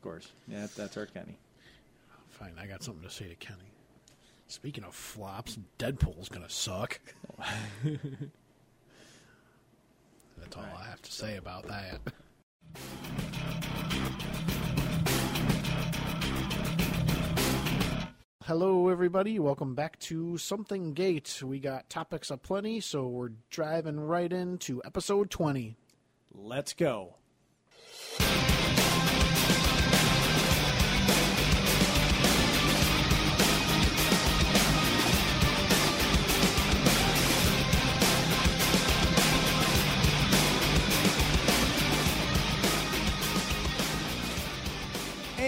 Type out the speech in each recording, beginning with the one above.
of course. Yeah, that's our Kenny. Fine, I got something to say to Kenny. Speaking of flops, Deadpool's gonna suck. That's all I have to say about that. Hello, everybody. Welcome back to Something Gate. We got topics aplenty, so we're driving right into episode 20. Let's go.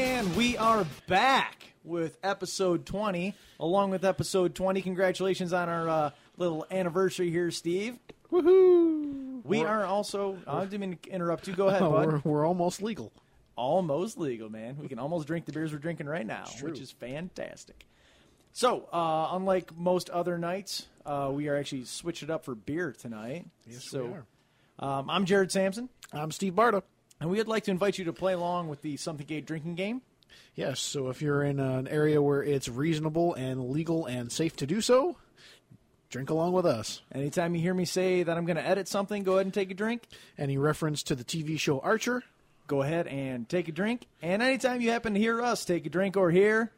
And we are back with episode 20. Along with episode 20, congratulations on our uh, little anniversary here, Steve. Woohoo! We are also. I didn't mean to interrupt you. Go ahead, bud. we're, we're almost legal. almost legal, man. We can almost drink the beers we're drinking right now, true. which is fantastic. So, uh, unlike most other nights, uh, we are actually switched it up for beer tonight. Yes, so, we are. Um, I'm Jared Sampson, I'm Steve Barta. And we would like to invite you to play along with the Something Gate drinking game. Yes, so if you're in uh, an area where it's reasonable and legal and safe to do so, drink along with us. Anytime you hear me say that I'm going to edit something, go ahead and take a drink. Any reference to the TV show Archer? Go ahead and take a drink. And anytime you happen to hear us take a drink or hear,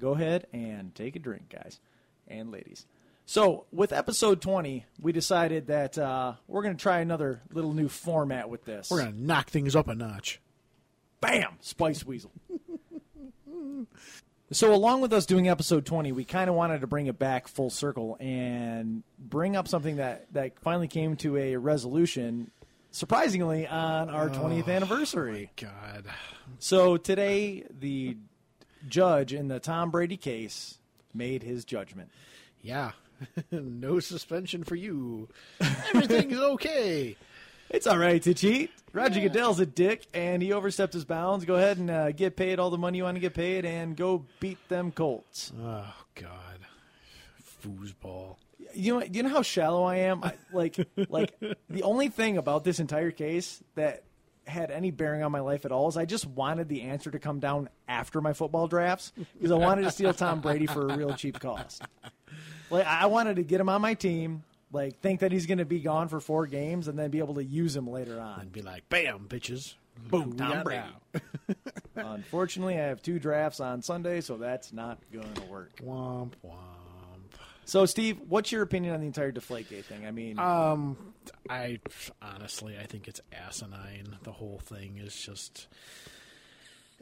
go ahead and take a drink, guys and ladies. So, with episode 20, we decided that uh, we're going to try another little new format with this. We're going to knock things up a notch. Bam! Spice Weasel. so, along with us doing episode 20, we kind of wanted to bring it back full circle and bring up something that, that finally came to a resolution, surprisingly, on our 20th anniversary. God. So, today, the judge in the Tom Brady case made his judgment. Yeah. no suspension for you. Everything's okay. It's all right to cheat. Roger Goodell's a dick, and he overstepped his bounds. Go ahead and uh, get paid all the money you want to get paid, and go beat them Colts. Oh, God. Foosball. You know, you know how shallow I am. I, like, like the only thing about this entire case that had any bearing on my life at all is I just wanted the answer to come down after my football drafts because I wanted to steal Tom Brady for a real cheap cost. Like, I wanted to get him on my team. Like, think that he's going to be gone for four games, and then be able to use him later on. And be like, bam, bitches. Boom, Who we Tom got Brady. Unfortunately, I have two drafts on Sunday, so that's not going to work. Womp, womp. So, Steve, what's your opinion on the entire Deflategate thing? I mean, Um, I honestly, I think it's asinine. The whole thing is just.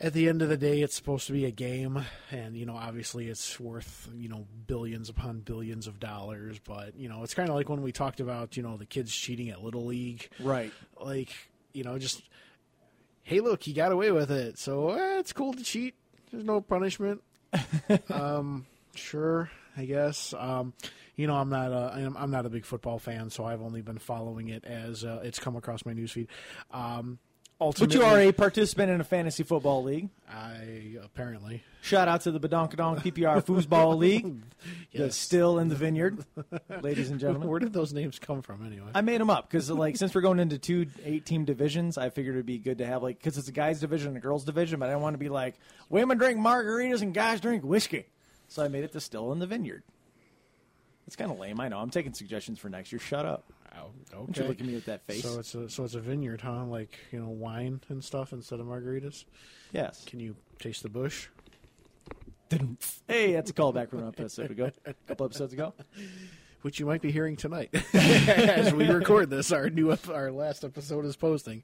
At the end of the day, it's supposed to be a game, and you know, obviously, it's worth you know billions upon billions of dollars. But you know, it's kind of like when we talked about you know the kids cheating at little league, right. like you know, just hey, look, he got away with it, so eh, it's cool to cheat. There's no punishment. um, sure, I guess. Um, you know, I'm not a I'm, not a big football fan, so I've only been following it as uh, it's come across my newsfeed. Um, But you are a participant in a fantasy football league. I apparently Shout out to the Badonkadonk PPR Foosball League that's still in the vineyard, ladies and gentlemen. Where did those names come from anyway? I made them up because, like, since we're going into two eight-team divisions, I figured it'd be good to have like because it's a guys division and a girls division, but I didn't want to be like women drink margaritas and guys drink whiskey, so I made it to still in the vineyard. It's kind of lame, I know. I'm taking suggestions for next year. Shut up! Oh, Don't you okay. look at me with that face. So it's a so it's a vineyard, huh? Like you know, wine and stuff instead of margaritas. yes. Can you taste the bush? Hey, that's a callback from an episode ago, a couple episodes ago. which you might be hearing tonight as we record this. Our new, ep- our last episode is posting.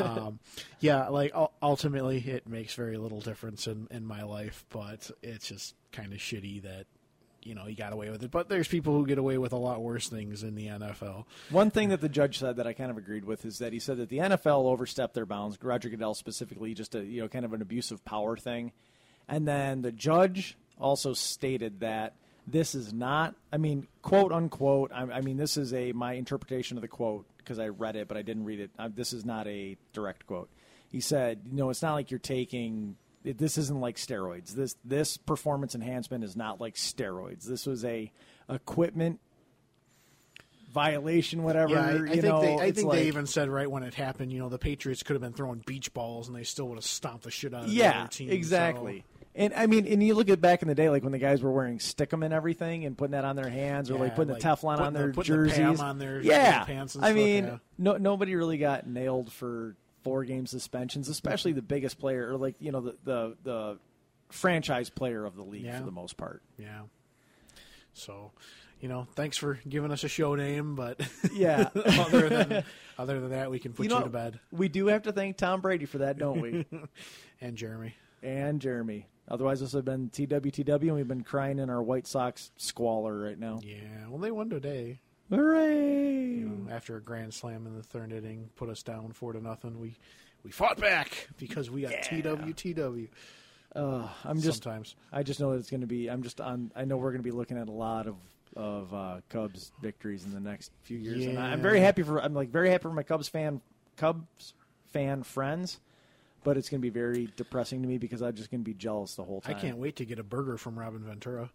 Um, yeah, like ul- ultimately, it makes very little difference in in my life, but it's just kind of shitty that you know he got away with it. But there's people who get away with a lot worse things in the NFL. One thing that the judge said that I kind of agreed with is that he said that the NFL overstepped their bounds. Roger Goodell specifically, just a you know kind of an abusive power thing, and then the judge also stated that this is not. I mean, quote unquote. I, I mean, this is a my interpretation of the quote because I read it, but I didn't read it. Uh, this is not a direct quote. He said, "You know, it's not like you're taking." It- This isn't like steroids. This this performance enhancement is not like steroids. This was a equipment violation, whatever. Yeah, I, I think know, they. I think like, they even said right when it happened. You know, the Patriots could have been throwing beach balls, and they still would have stomped the shit out of the Yeah, other team. exactly. And I mean, and you look at back in the day, like when the guys were wearing stickum and everything, and putting that on their hands, or Yeah, like putting like the Teflon putting on the- their the jerseys, Pam on their yeah. pants and I stuff, mean, yeah. no, nobody really got nailed for four game suspensions, especially mm-hmm. the biggest player, or like you know the the, the franchise player of the league Yeah. for the most part. Yeah. So, you know, thanks for giving us a show name, but Yeah. other than other than that, we can put you, you know, to bed. we do have to thank Tom Brady for that, don't we? And Jeremy. and Jeremy. Otherwise, this would have been TWTW, and we've been crying in our White Sox squalor right now. Yeah. Well, they won today. Hooray! You know, after a grand slam in the third inning, put us down four to nothing. We we fought back because we got TWTW. Uh, I'm just, sometimes. I just know that it's going to be. I'm just on. I know we're going to be looking at a lot of of uh, Cubs victories in the next few years, and I- I'm very happy for. I'm like very happy for my Cubs fan Cubs fan friends, but it's going to be very depressing to me because I'm just going to be jealous the whole time. I can't wait to get a burger from Robin Ventura.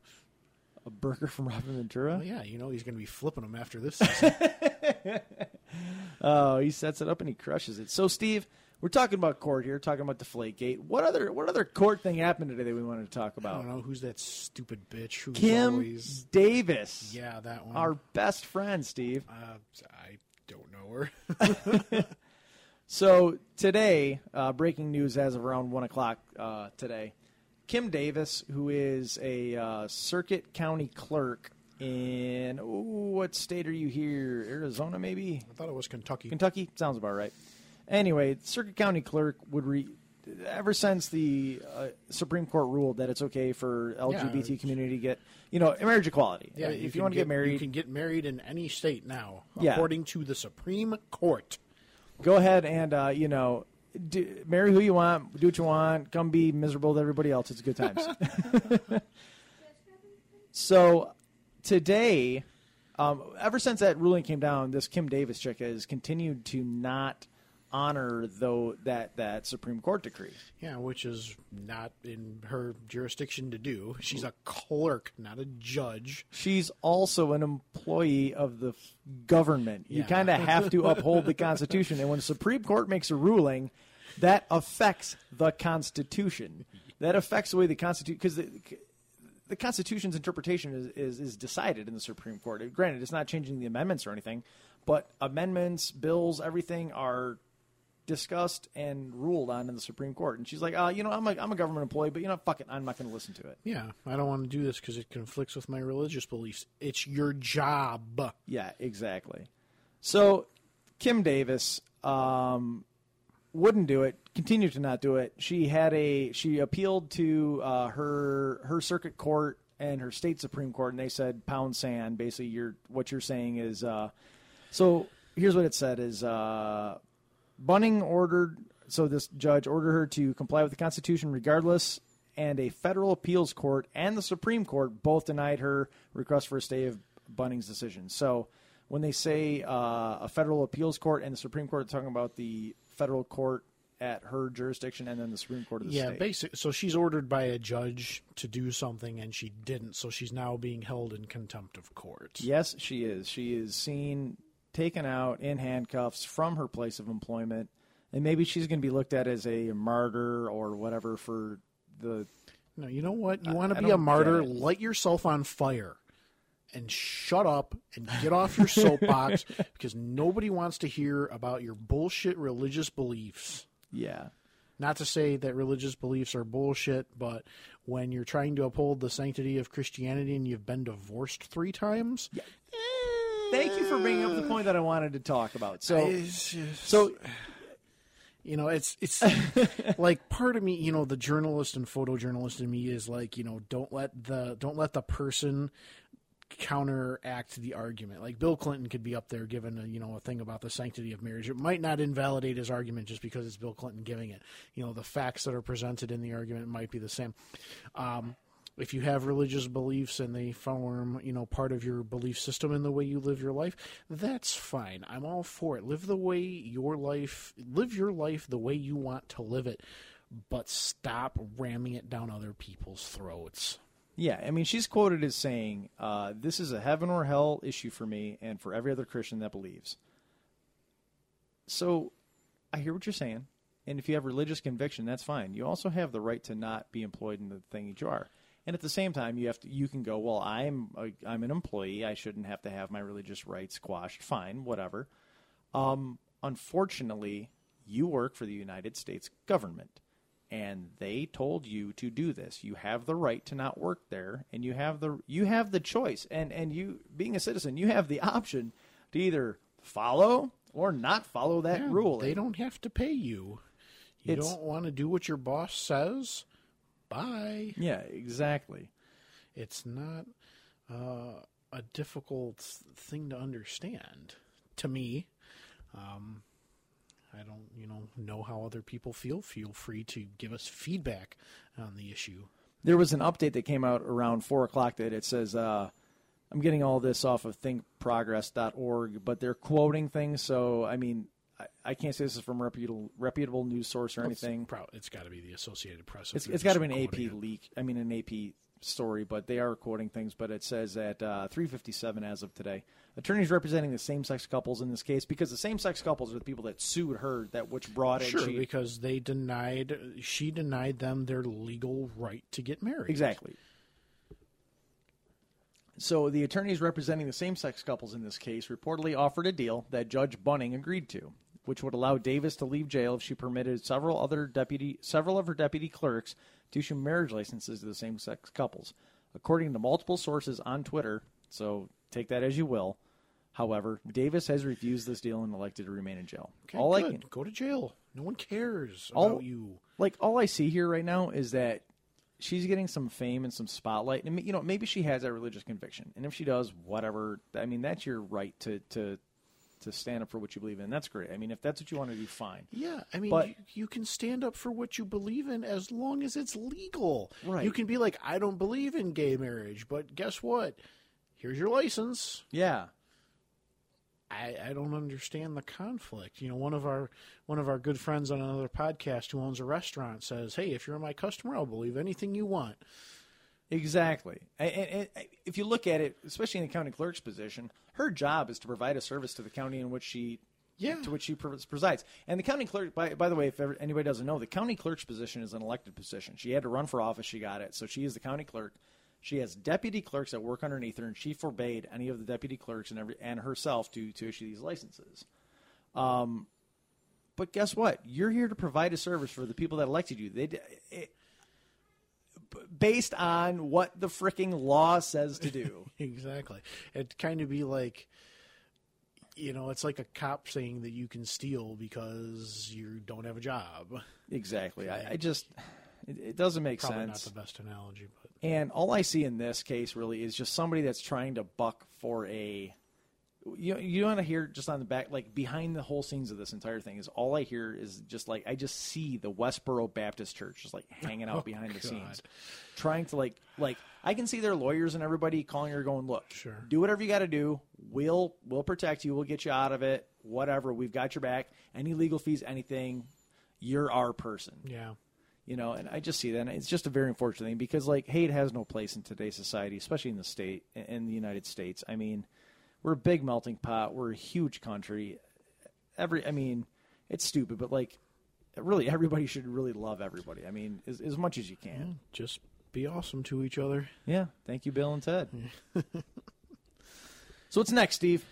A burger from Robin Ventura. Well, yeah, you know he's going to be flipping them after this season. Oh, he sets it up and he crushes it. So, Steve, we're talking about court here, talking about Deflategate. What other what other court thing happened today that we wanted to talk about? I don't know who's that stupid bitch who's Kim always Davis, yeah that one. our best friend, Steve. uh, I don't know her. So today, uh, breaking news as of around one o'clock uh, today, Kim Davis, who is a uh, Circuit County clerk in what state are you here? Arizona, maybe. I thought it was Kentucky. Kentucky sounds about right. Anyway, Circuit County clerk would re. Ever since the uh, Supreme Court ruled that it's okay for LGBT it's- community to get, you know, marriage equality. Yeah, if you, can want to get, married, you can get married in any state now, Yeah. according to the Supreme Court. go ahead and uh, you know, do, marry who you want, do what you want, come be miserable with everybody else. It's good times. so today, um, ever since that ruling came down, this Kim Davis chick has continued to not honor though that that Supreme Court decree. Yeah, which is not in her jurisdiction to do. She's a clerk, not a judge. She's also an employee of the f- government. You Yeah. kind of have to uphold the Constitution. And when the Supreme Court makes a ruling, that affects the Constitution. That affects the way the Constitution, because the, the Constitution's interpretation is, is, is decided in the Supreme Court. Granted, it's not changing the amendments or anything, but amendments, bills, everything are discussed and ruled on in the Supreme Court. And she's like, uh, you know, I'm a, I'm a government employee, but you know, fuck it, I'm not going to listen to it. Yeah, I don't want to do this because it conflicts with my religious beliefs. It's your job. Yeah, exactly. So Kim Davis um, wouldn't do it. Continued to not do it. She had a she appealed to uh, her her circuit court and her state supreme court, and they said pound sand. Basically, you're what you're saying is. Uh, so here's what it said: is uh, Bunning ordered. So this judge ordered her to comply with the Constitution regardless, and a federal appeals court and the Supreme Court both denied her request for a stay of Bunning's decision. So when they say uh, a federal appeals court and the Supreme Court, talking about the federal court at her jurisdiction and then the Supreme Court of the Yeah, state. basic. So she's ordered by a judge to do something, and she didn't. So she's now being held in contempt of court. Yes, she is. She is seen taken out in handcuffs from her place of employment, and maybe she's going to be looked at as a martyr or whatever for the. No, you know what? You want to be a martyr? Light yourself on fire and shut up and get off your soapbox because nobody wants to hear about your bullshit religious beliefs. Yeah, Not to say that religious beliefs are bullshit, but when you're trying to uphold the sanctity of Christianity and you've been divorced three times, eh, Thank you for bringing up the point that I wanted to talk about. So, just- so you know it's it's like part of me you know the journalist and photojournalist in me is like you know don't let the don't let the person counteract the argument. Like bill clinton could be up there giving a you know a thing about the sanctity of marriage. It might not invalidate his argument just because it's bill clinton giving it. You know the facts that are presented in the argument might be the same. Um, if you have religious beliefs and they form, you know, part of your belief system in the way you live your life, that's fine. I'm all for it. Live the way your life, live your life the way you want to live it, but stop ramming it down other people's throats. Yeah, I mean, she's quoted as saying, uh, "This is a heaven or hell issue for me, and for every other Christian that believes." So, I hear what you're saying, and if you have religious conviction, that's fine. You also have the right to not be employed in the thing you are, and at the same time, you have to. You can go, "Well, I'm a, I'm an employee. I shouldn't have to have my religious rights squashed." Fine, whatever. Um, unfortunately, you work for the United States government and they told you to do this. You have the right to not work there, and you have the you have the choice. And and you, being a citizen, you have the option to either follow or not follow that Yeah, rule. They don't have to pay you. You It's- don't want to do what your boss says? Bye. Yeah, exactly. It's not uh, a difficult thing to understand to me. Um, I don't, you know, know how other people feel. Feel free to give us feedback on the issue. There was an update that came out around four o'clock that it says. Uh, I'm getting all this off of thinkprogress.org, but they're quoting things. So I mean, I, I can't say this is from reputable reputable news source or anything. It's, pro- it's got to be the Associated Press. It's, it's got to be an AP it. leak. I mean, an AP story, but they are quoting things. But it says at uh, 3:57 as of today, attorneys representing the same-sex couples in this case, because the same-sex couples are the people that sued her, that which brought in. Sure, she, because they denied, she denied them their legal right to get married. exactly. So the attorneys representing the same-sex couples in this case reportedly offered a deal that Judge Bunning agreed to, which would allow Davis to leave jail if she permitted several other deputy, several of her deputy clerks to issue marriage licenses to the same-sex couples. According to multiple sources on Twitter, so take that as you will. However, Davis has refused this deal and elected to remain in jail. Okay, all I can, Go to jail. No one cares All- about you. like all I see here right now is that she's getting some fame and some spotlight, and you know maybe she has that religious conviction, and if she does, whatever. I mean, that's your right to to to stand up for what you believe in. That's great. I mean, if that's what you want to do, fine. Yeah, I mean, But- you, you can stand up for what you believe in as long as it's legal. Right. You can be like, I don't believe in gay marriage, but guess what? Here's your license. Yeah, I, I don't understand the conflict. You know, one of our one of our good friends on another podcast who owns a restaurant says, "Hey, if you're my customer, I'll believe anything you want." Exactly. And, and, and if you look at it, especially in the county clerk's position, her job is to provide a service to the county in which she Yeah. to which she presides. And the county clerk, by, by the way, if ever, anybody doesn't know, the county clerk's position is an elected position. She had to run for office, she got it. So she is the county clerk. She has deputy clerks that work underneath her, and she forbade any of the deputy clerks and every and herself to to issue these licenses. Um, but guess what? You're here to provide a service for the people that elected you. They, it, based on what the freaking law says to do. Exactly. It'd kind of be like, you know, it's like a cop saying that you can steal because you don't have a job. exactly. I, I just it, it doesn't make sense. Probably sense. not the best analogy, but And all I see in this case really is just somebody that's trying to buck for a. You you want to hear just on the back, like behind the whole scenes of this entire thing is all I hear is just like I just see the Westboro Baptist Church just like hanging out Oh, behind the God. scenes, trying to like like I can see their lawyers and everybody calling her, going, "Look, Sure. do whatever you got to do. We'll we'll protect you. We'll get you out of it. Whatever. We've got your back. Any legal fees, anything. You're our person." yeah. you know and i just see that and it's just a very unfortunate thing because like hate has no place in today's society especially in the state in the united states i mean we're a big melting pot. We're a huge country. Every i mean it's stupid but like really everybody should really love everybody. I mean as, as much as you can. Just be awesome to each other. yeah. Thank you bill and ted. So what's next steve?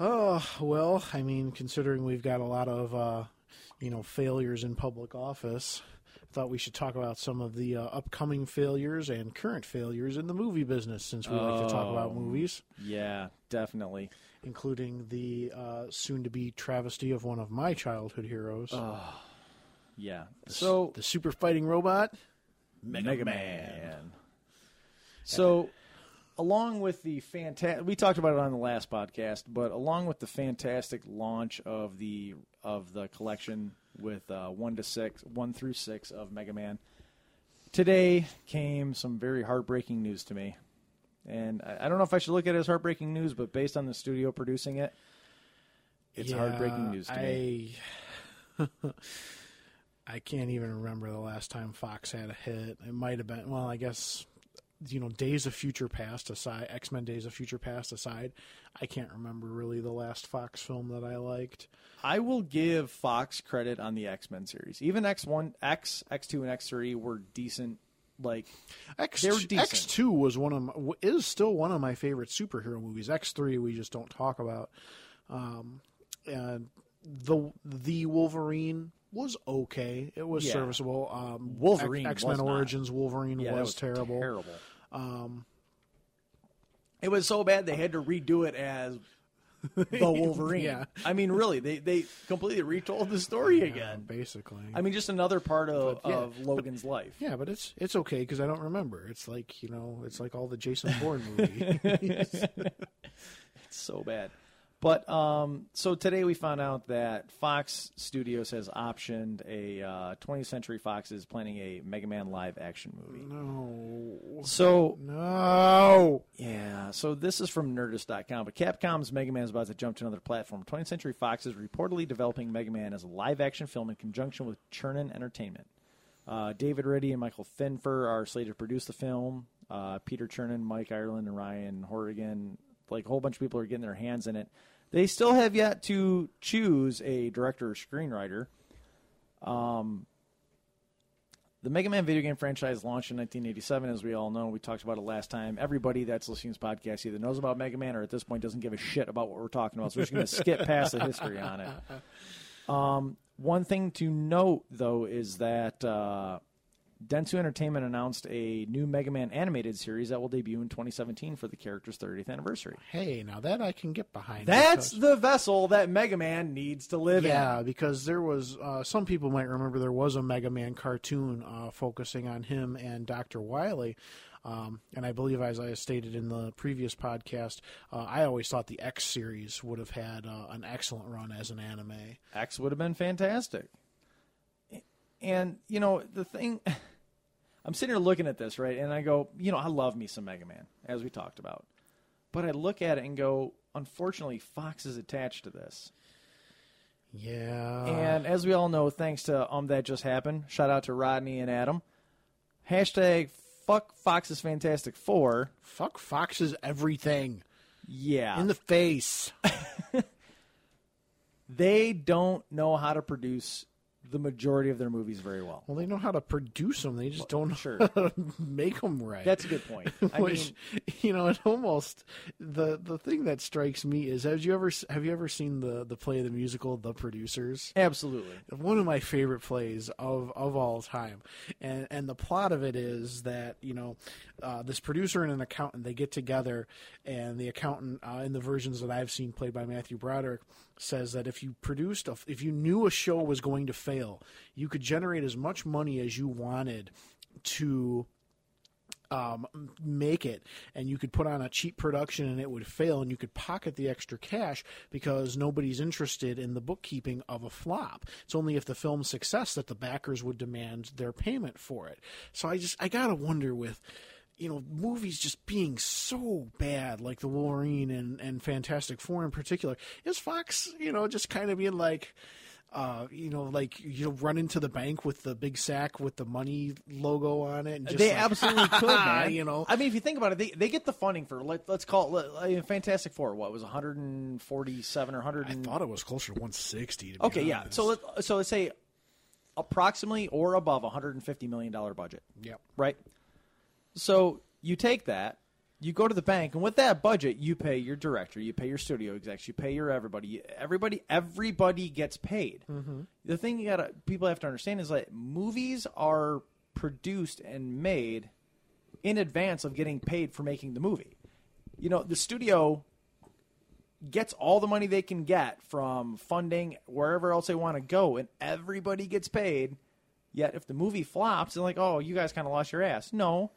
Oh, well, I mean, considering we've got a lot of, uh, you know, failures in public office, thought we should talk about some of the uh, upcoming failures and current failures in the movie business since we like to talk about Oh. movies, yeah definitely including the uh, soon to be travesty of one of my childhood heroes, Oh, yeah so the super fighting robot. Mega, Man. So, along with the fantastic, we talked about it on the last podcast, but along with the fantastic launch of the of the collection with uh, one to six, one through six of Mega Man, today came some very heartbreaking news to me. And I I don't know if I should look at it as heartbreaking news, but based on the studio producing it, it's Yeah, heartbreaking news to me. I I can't even remember the last time Fox had a hit. It might have been well, I guess you know Days of Future Past aside, X Men Days of Future Past aside, I can't remember really the last Fox film that I liked. I will give Fox credit on the X Men series. Even X one, X, X two, and X three were decent. Like X They were decent. X two was one of my, is still one of my favorite superhero movies. X three we just don't talk about. Um, and the the Wolverine was okay. It was Yeah. serviceable. Um, Wolverine X was Men not. Origins Wolverine yeah, that was, terrible. Terrible. Um, it was so bad they had to redo it as the Wolverine. Yeah. I mean, really, they they completely retold the story Yeah, again. basically. I mean, just another part of, But, yeah. of Logan's life. yeah, but it's it's okay because I don't remember. It's like you know, it's like all the Jason Bourne movies. It's so bad. But um, so today we found out that Fox Studios has optioned a uh, 20th Century Fox is planning a Mega Man live action movie. no, So no. yeah, so this is from Nerdist.com. But Capcom's Mega Man is about to jump to another platform. 20th Century Fox is reportedly developing Mega Man as a live action film in conjunction with Chernin Entertainment. Uh, David Ready and Michael Finfer are slated to produce the film. Uh, Peter Chernin, Mike Ireland, and Ryan Horrigan, like a whole bunch of people are getting their hands in it. They still have yet to choose a director or screenwriter. Um, the Mega Man video game franchise launched in 1987, as we all know. We talked about it last time. Everybody that's listening to this podcast either knows about Mega Man or at this point doesn't give a shit about what we're talking about. So we're just going to skip past the history on it. Um, one thing to note, though, is that uh, Dentsu Entertainment announced a new Mega Man animated series that will debut in 2017 for the character's 30th anniversary. Hey, now that I can get behind. That's because- the vessel that Mega Man needs to live in. yeah, because there was uh, some people might remember there was a Mega Man cartoon uh, focusing on him and Doctor Wily. Um, and I believe, as I stated in the previous podcast, uh, I always thought the X series would have had uh, an excellent run as an anime. X would have been fantastic. And, you know, the thing, I'm sitting here looking at this, right? And I go, you know, I love me some Mega Man, as we talked about. But I look at it and go, unfortunately, Fox is attached to this. Yeah. And as we all know, thanks to Um That Just Happened, shout out to Rodney and Adam. Hashtag fuck Fox's Fantastic Four. fuck Fox's everything Yeah. in the face. they don't know how to produce the majority of their movies very well. well, they know how to produce them. They just don't sure. make them right. That's a good point. I Which mean, you know, it almost the the thing that strikes me is have you ever have you ever seen the the play of the musical The Producers? absolutely. One of my favorite plays of of all time, and and the plot of it is that you know uh, this producer and an accountant they get together, and the accountant uh, in the versions that I've seen played by Matthew Broderick says that if you produced a, if you knew a show was going to fail, you could generate as much money as you wanted to um, make it and you could put on a cheap production and it would fail and you could pocket the extra cash because nobody's interested in the bookkeeping of a flop. It's only if the film's success that the backers would demand their payment for it. So i just i gotta wonder with you know movies just being so bad like the wolverine and and fantastic four in particular is fox you know just kind of being like uh, you know, like you know, run into the bank with the big sack with the money logo on it. And just they like, absolutely could, man. you know, I mean, if you think about it, they, they get the funding for let, let's call it uh, Fantastic Four. What was 147 or 100? I thought it was closer to 160. To be okay, yeah. So let, so let's say approximately or above 150 million dollar budget, yep. right? So you take that, you go to the bank, and with that budget, you pay your director, you pay your studio execs, you pay your everybody, everybody, everybody gets paid. Mm-hmm. The thing you gotta people have to understand is that movies are produced and made in advance of getting paid for making the movie. You know, the studio gets all the money they can get from funding wherever else they want to go, and everybody gets paid. Yet, if the movie flops, they're like, "Oh, you guys kind of lost your ass." No,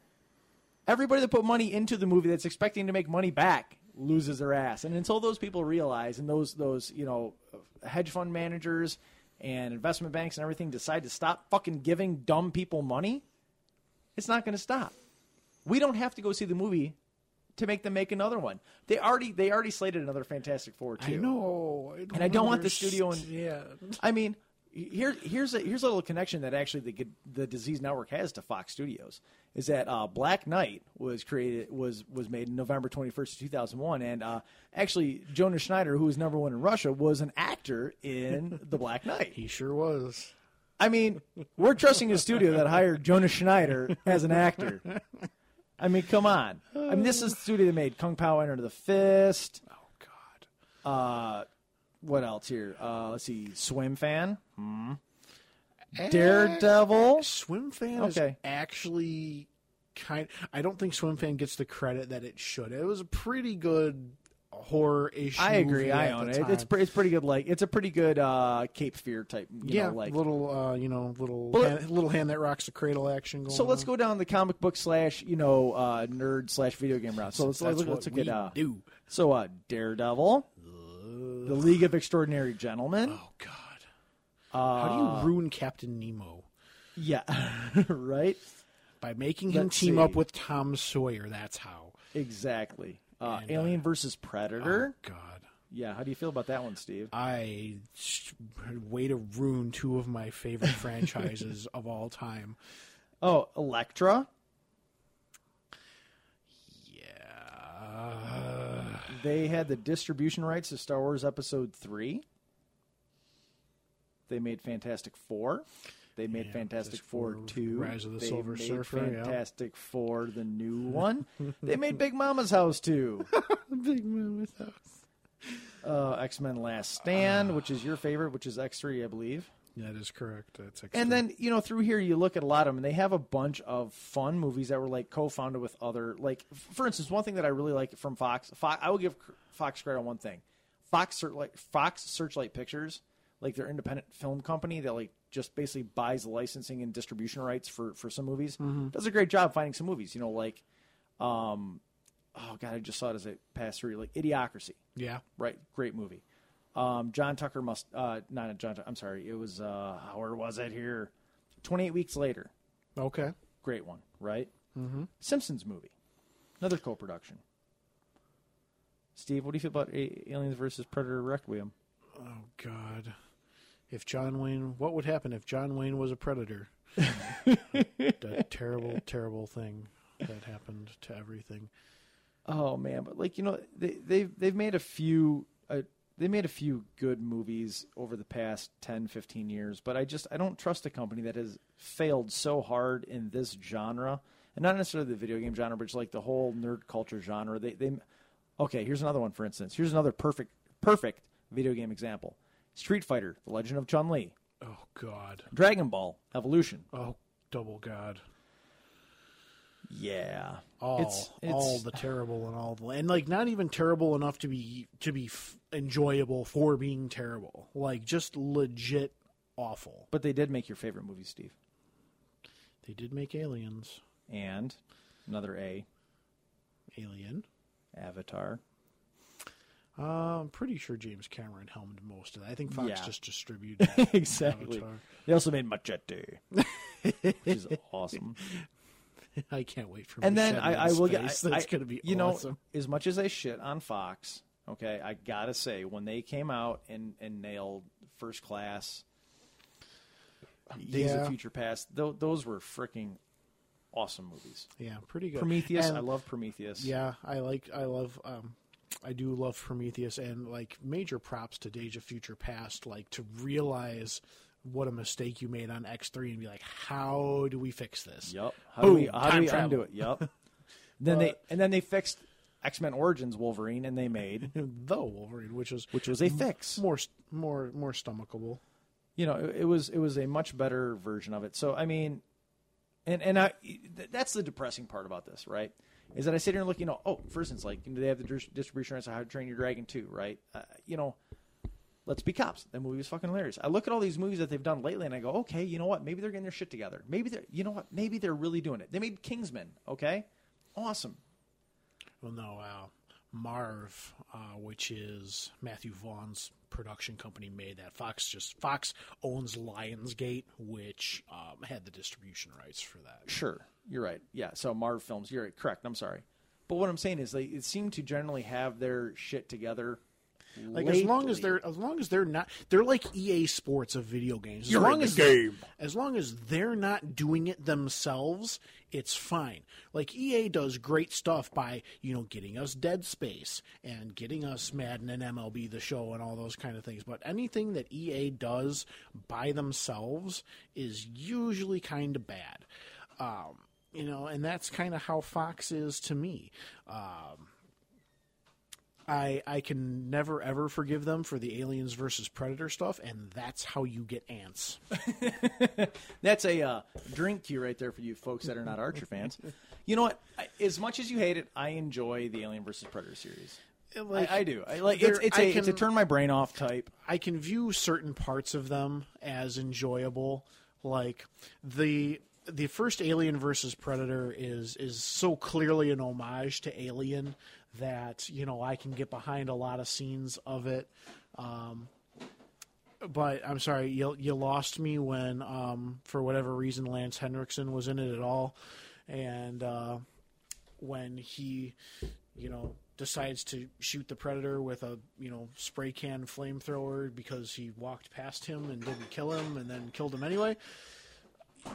everybody that put money into the movie that's expecting to make money back loses their ass. And until those people realize, and those those you know hedge fund managers and investment banks and everything decide to stop fucking giving dumb people money, it's not going to stop. We don't have to go see the movie to make them make another one. They already they already slated another Fantastic Four too. I know. I And I don't want the studio and- Yeah. I mean, here here's a here's a little connection that actually the the Disease Network has to Fox Studios is that uh, Black Knight was created was was made November 21st 2001 and uh, actually Jonas Schneider who was number one in Russia was an actor in the Black Knight. He sure was. I mean, we're trusting a studio that hired Jonas Schneider as an actor. I mean, come on. I mean, this is the studio that made Kung Pow Enter the Fist. Oh God. Uh, what else here? Uh, let's see, Swimfan, hmm. Daredevil. Swimfan Okay. is actually kind. I don't think Swimfan gets the credit that it should. It was a pretty good horror issue. I agree. I own it. It's pre- it's pretty good. Like it's a pretty good uh, Cape Fear type. You yeah, know, like little uh, you know, little hand, little hand that rocks the cradle action going. So let's go down the comic book slash you know uh, nerd slash video game route. So let's let's, let's at uh, do. so uh, Daredevil, the League of Extraordinary Gentlemen. Oh God. How do Uh, you ruin Captain Nemo? Yeah, right. By making him let's team see. up with Tom Sawyer. That's how. Exactly. Uh, And, uh, Alien versus Predator. Oh God. Yeah, how do you feel about that one, Steve? I way to ruin two of my favorite franchises of all time. Oh, Elektra. Yeah. They had the distribution rights to Star Wars Episode Three. They made Fantastic Four. They made Yeah, Fantastic Four Two. Rise of the they Silver made Surfer, yeah. Fantastic Four, the new one. they made Big Mama's House too. Big Mama's house. Uh, X Men Last Stand, which is your favorite, which is X Three, I believe. That is correct. That's And then you know through here you look at a lot of them, and they have a bunch of fun movies that were like co-founded with other like for instance one thing that I really like from Fox, Fox I will give Fox credit on one thing, Fox Searchlight, Fox Searchlight Pictures like their independent film company that like just basically buys licensing and distribution rights for for some movies does a great job finding some movies you know like um oh god I just saw it as it passed through like Idiocracy. Yeah. right? Great movie um, John Tucker must uh, not John. I'm sorry. It was uh, where was it here? Twenty eight weeks later. Okay. Great one, right? Mm-hmm. Simpsons movie, another co-production. Steve, what do you feel about A- Aliens versus Predator Requiem? Oh God. If John Wayne, what would happen if John Wayne was a predator? that terrible, terrible thing that happened to everything. Oh man, but like you know, they they've they've made a few. They made a few good movies over the past 10, 15 years, but I just I don't trust a company that has failed so hard in this genre, and not necessarily the video game genre, but just like the whole nerd culture genre. They they okay. Here's another one, for instance. Here's another perfect perfect video game example: Street Fighter: The Legend of Chun Li, Oh God. Dragon Ball Evolution. Oh double God. Yeah, All, it's, it's all the terrible and all the and like not even terrible enough to be to be f- enjoyable for being terrible. Like just legit awful. but they did make your favorite movie, Steve, They did make aliens. and another A, Alien. Avatar. Uh, I'm pretty sure James Cameron helmed most of that. I think Fox Yeah. just distributed exactly. Avatar. They also made Machete, which is awesome. I can't wait for. And then I, I will get. I, That's going to be you awesome. know as much as I shit on Fox. Okay, I gotta say when they came out and, and nailed First Class, Days Yeah. of Future Past, th- those were freaking awesome movies. yeah, pretty good. Prometheus, And- I love Prometheus. Yeah, I like. I love. Um, I do love Prometheus, and like major props to Days of Future Past. Like to realize what a mistake you made on X three, and be like, how do we fix this? Yep. How do we Boom, how do time we travel. undo it? Yep. then they and then they fixed X Men Origins Wolverine, and they made The Wolverine, which was which was a fix. more more more stomachable. you know, it, it was it was a much better version of it. So I mean, and and I th- that's the depressing part about this, right? Is that I sit here and look, you know, oh, for instance, like do they have the distribution rights of How to Train Your Dragon too, right? Uh, you know, Let's Be Cops. That movie was fucking hilarious. I look at all these movies that they've done lately, and I go, okay, you know what? Maybe they're getting their shit together. Maybe they're, you know what? Maybe they're really doing it. They made Kingsman. Okay, awesome. Well, no, uh, Marv, uh, which is Matthew Vaughn's production company, made that. Fox just Fox owns Lionsgate, which um, had the distribution rights for that. Sure, you're right. Yeah, so Marv Films, you're correct. I'm sorry, but what I'm saying is they it seem to generally have their shit together Like as long as they're as long as they're not they're like EA Sports of video games. As You're long as game. as long as they're not doing it themselves, it's fine. Like EA does great stuff by, you know, getting us Dead Space and getting us Madden and MLB the show and all those kind of things. But anything that EA does by themselves is usually kind of bad. Um, you know, and that's kind of how Fox is to me. Um, I I can never ever forgive them for the aliens versus predator stuff, and that's how you get ants. That's a uh, drink cue right there for you folks that are not Archer fans. You know what? I, as much as you hate it, I enjoy the Alien versus Predator series. Like, I, I do. I like it's it's a it's a turn my brain off type. I can view certain parts of them as enjoyable. Like the the first Alien versus Predator is is so clearly an homage to Alien that you know I can get behind a lot of scenes of it. Um, but I'm sorry, you you lost me when um, for whatever reason Lance Henriksen was in it at all, and uh, when he, you know, decides to shoot the predator with a you know spray can flamethrower because he walked past him and didn't kill him and then killed him anyway.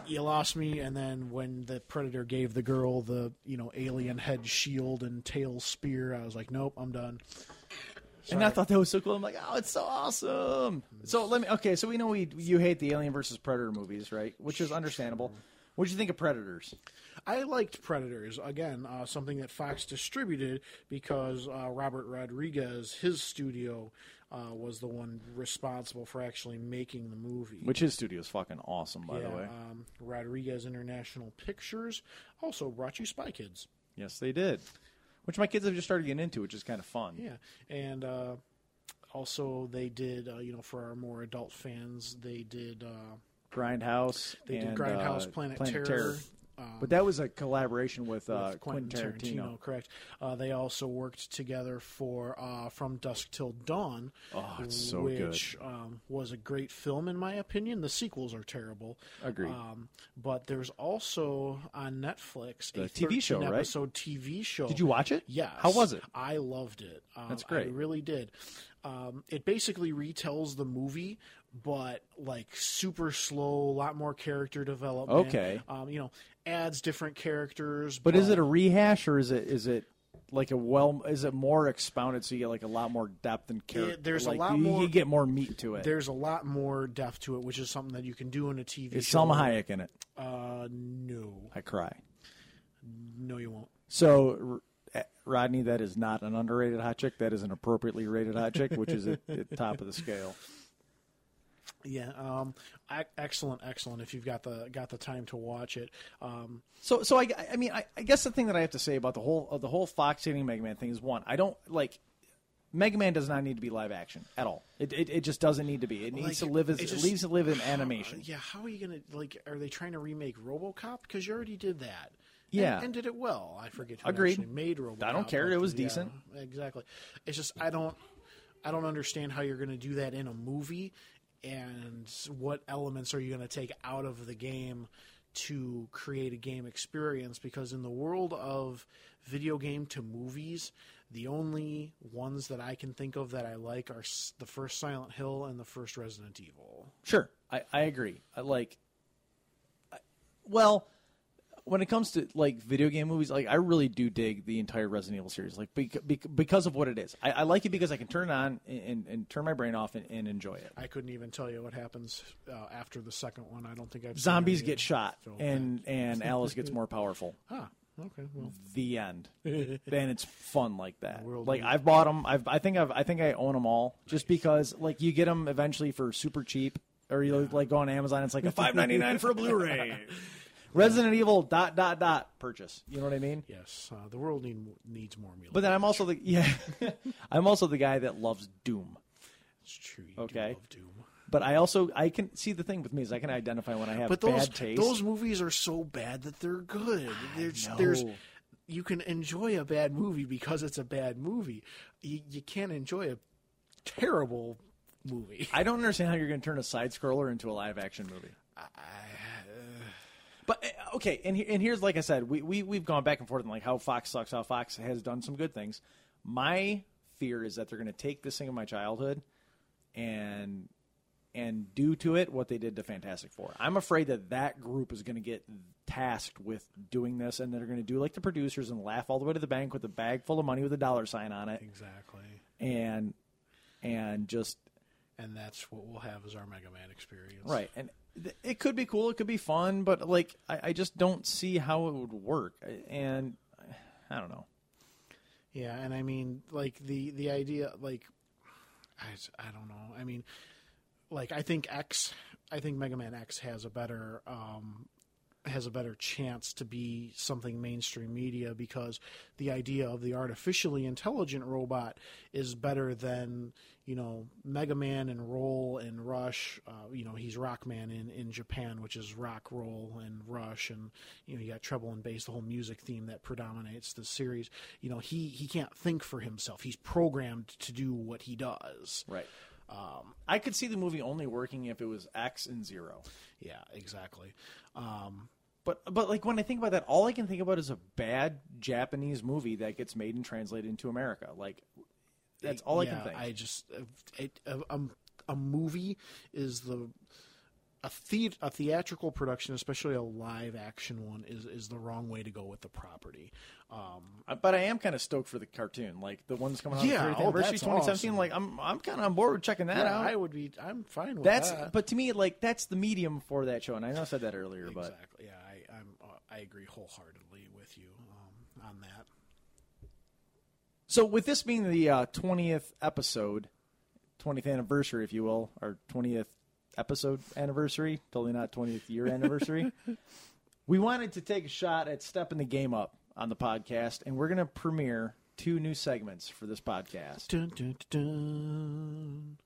You lost me, and then when the predator gave the girl the you know alien head shield and tail spear, I was like, nope, I'm done. And I thought that was so cool. I'm like, oh, it's so awesome. So let me. Okay, so we know we you hate the Alien versus Predator movies, right? Which is understandable. What did you think of Predators? I liked Predators again, uh, something that Fox distributed because uh, Robert Rodriguez, his studio, uh, was the one responsible for actually making the movie. Which his studio is fucking awesome, by yeah, the way. um, Rodriguez International Pictures also brought you Spy Kids. yes, they did. Which my kids have just started getting into, which is kind of fun. Yeah, and uh, also they did, uh, you know, for our more adult fans, they did uh, Grindhouse. they and, did Grindhouse, uh, Planet, Terror. Um, But that was a collaboration with, uh, with Quentin, Tarantino. correct? Uh, they also worked together for uh, From Dusk Till Dawn, Oh, it's so good. which um, was a great film in my opinion. The sequels are terrible. Agreed. Um, but there's also on Netflix a TV show, right? episode TV show. Did you watch it? Yes. How was it? I loved it. Um, That's great. I really did. Um, it basically retells the movie, but like super slow, a lot more character development. Okay. Um, you know, adds different characters. But is it a rehash or is it is it like a well? Is it more expounded so you get like a lot more depth and character? Yeah, there's a like, lot you, more- You get more meat to it. There's a lot more depth to it, which is something that you can do in a TV Is show. Salma Hayek in it? Uh, no, I cry. no, you won't. So, Rodney, that is not an underrated hot chick. That is an appropriately rated hot chick, which is at the top of the scale. Yeah, um, excellent, excellent. If you've got the got the time to watch it, um, So, so I, I mean, I, I guess the thing that I have to say about the whole of the whole Fox hitting Mega Man thing is one, I don't like. Mega Man does not need to be live action at all. It, it, it just doesn't need to be. It needs Like, to live as it it, just- needs to live in animation. yeah, how are you gonna like? Are they trying to remake RoboCop? Because you already did that. Yeah. and, and did it well. I forget who Agreed. actually made RoboCop. I don't care. It was yeah, decent. Exactly. It's just I don't I don't understand how you're going to do that in a movie, and what elements are you going to take out of the game to create a game experience? Because in the world of video game to movies. The only ones that I can think of that I like are the first Silent Hill and the first Resident Evil. Sure, I, I agree. I like, I, well, when it comes to like video game movies, like I really do dig the entire Resident Evil series, like bec- bec- because of what it is. I, I like it because I can turn it on and, and, turn my brain off and, and enjoy it. I couldn't even tell you what happens uh, after the second one. I don't think I've Zombies get shot, So, and and Alice gets more powerful. ah, okay, well, The end. and it's fun like that. World Like I've bought them. I've I think I've I think I own them all just because like you get them eventually for super cheap, or you like go on Amazon. It's like a five ninety nine for a Blu-ray. Resident Evil dot dot dot purchase. You know what I mean? yes, uh, the world need, needs more meal. But then I'm also the yeah, I'm also the guy that loves Doom. it's true. You okay. do love Doom. But I also I can see the thing with me is I can identify when I have But those bad taste. those movies are so bad that they're good. There's there's you can enjoy a bad movie because it's a bad movie. You, you can't enjoy a terrible movie. I don't understand how you're going to turn a side scroller into a live action movie. But uh, okay, and and here's like I said, we we we've gone back and forth on like how Fox sucks, how Fox has done some good things. My fear is that they're going to take this thing of my childhood and and do to it what they did to Fantastic Four. I'm afraid that that group is going to get tasked with doing this, and they're going to do like the producers and laugh all the way to the bank with a bag full of money with a dollar sign on it, Exactly. and and just And that's what we'll have as our Mega Man experience. right. And it could be cool, it could be fun, but like I, I just don't see how it would work, and I don't know. Yeah, and I mean, like the the idea, like I, I don't know. I mean, like I think X, I think Mega Man X has a better um, has a better chance to be something mainstream media because the idea of the artificially intelligent robot is better than you know Mega Man and Roll and Rush. Uh, you know he's Rockman in in Japan, which is rock, roll, and Rush, and you know you got treble and bass, the whole music theme that predominates the series. You know he he can't think for himself. He's programmed to do what he does. Right. Um, I could see the movie only working if it was X and zero. Yeah, exactly. Um, But but like when I think about that, all I can think about is a bad Japanese movie that gets made and translated into America. Like that's all I can think. I just it, a, a, a movie is the a, the, a theatrical production, especially a live action one, is is the wrong way to go with the property. Um, Uh, but I am kind of stoked for the cartoon, like the ones coming out. Yeah, the 30th oh, anniversary, that's 2017. awesome. Like I'm I'm kind of on board with checking that yeah, out. I would be. I'm fine with that's that. but to me, like that's the medium for that show, and I know I said that earlier, but exactly. Yeah, I, I'm. Uh, I agree wholeheartedly with you um, on that. So, with this being the uh, 20th episode, 20th anniversary, if you will, or 20th episode anniversary, totally not 20th year anniversary, we wanted to take a shot at stepping the game up on the podcast, and we're going to premiere two new segments for this podcast. Dun, dun, dun.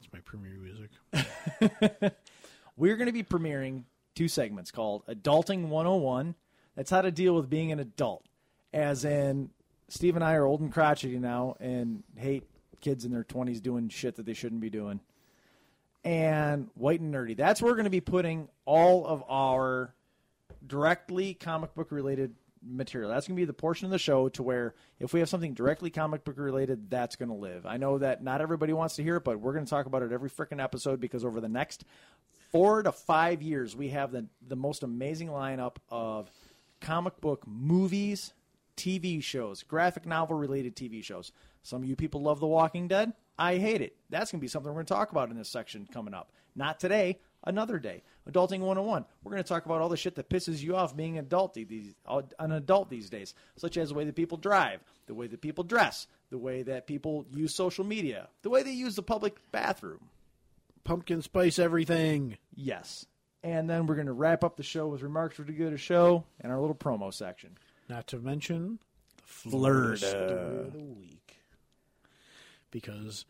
It's my premiere music. We're going to be premiering two segments called Adulting 101. That's how to deal with being an adult. As in, Steve and I are old and crotchety now and hate kids in their 20s doing shit that they shouldn't be doing. And white and nerdy. That's where we're going to be putting all of our directly comic book related material. That's going to be the portion of the show to where if we have something directly comic book related, that's going to live. I know that not everybody wants to hear it, but we're going to talk about it every freaking episode because over the next four to five years, we have the the most amazing lineup of comic book movies, TV shows, graphic novel related TV shows. Some of you people love The Walking Dead. I hate it. That's going to be something we're going to talk about in this section coming up. Not today, another day. Adulting 101. We're going to talk about all the shit that pisses you off being an adult these uh, an adult these days, such as the way that people drive, the way that people dress, the way that people use social media, the way they use the public bathroom. Pumpkin spice everything. Yes. And then we're going to wrap up the show with remarks for the good of show and our little promo section. Not to mention the Florida. story of the week. Because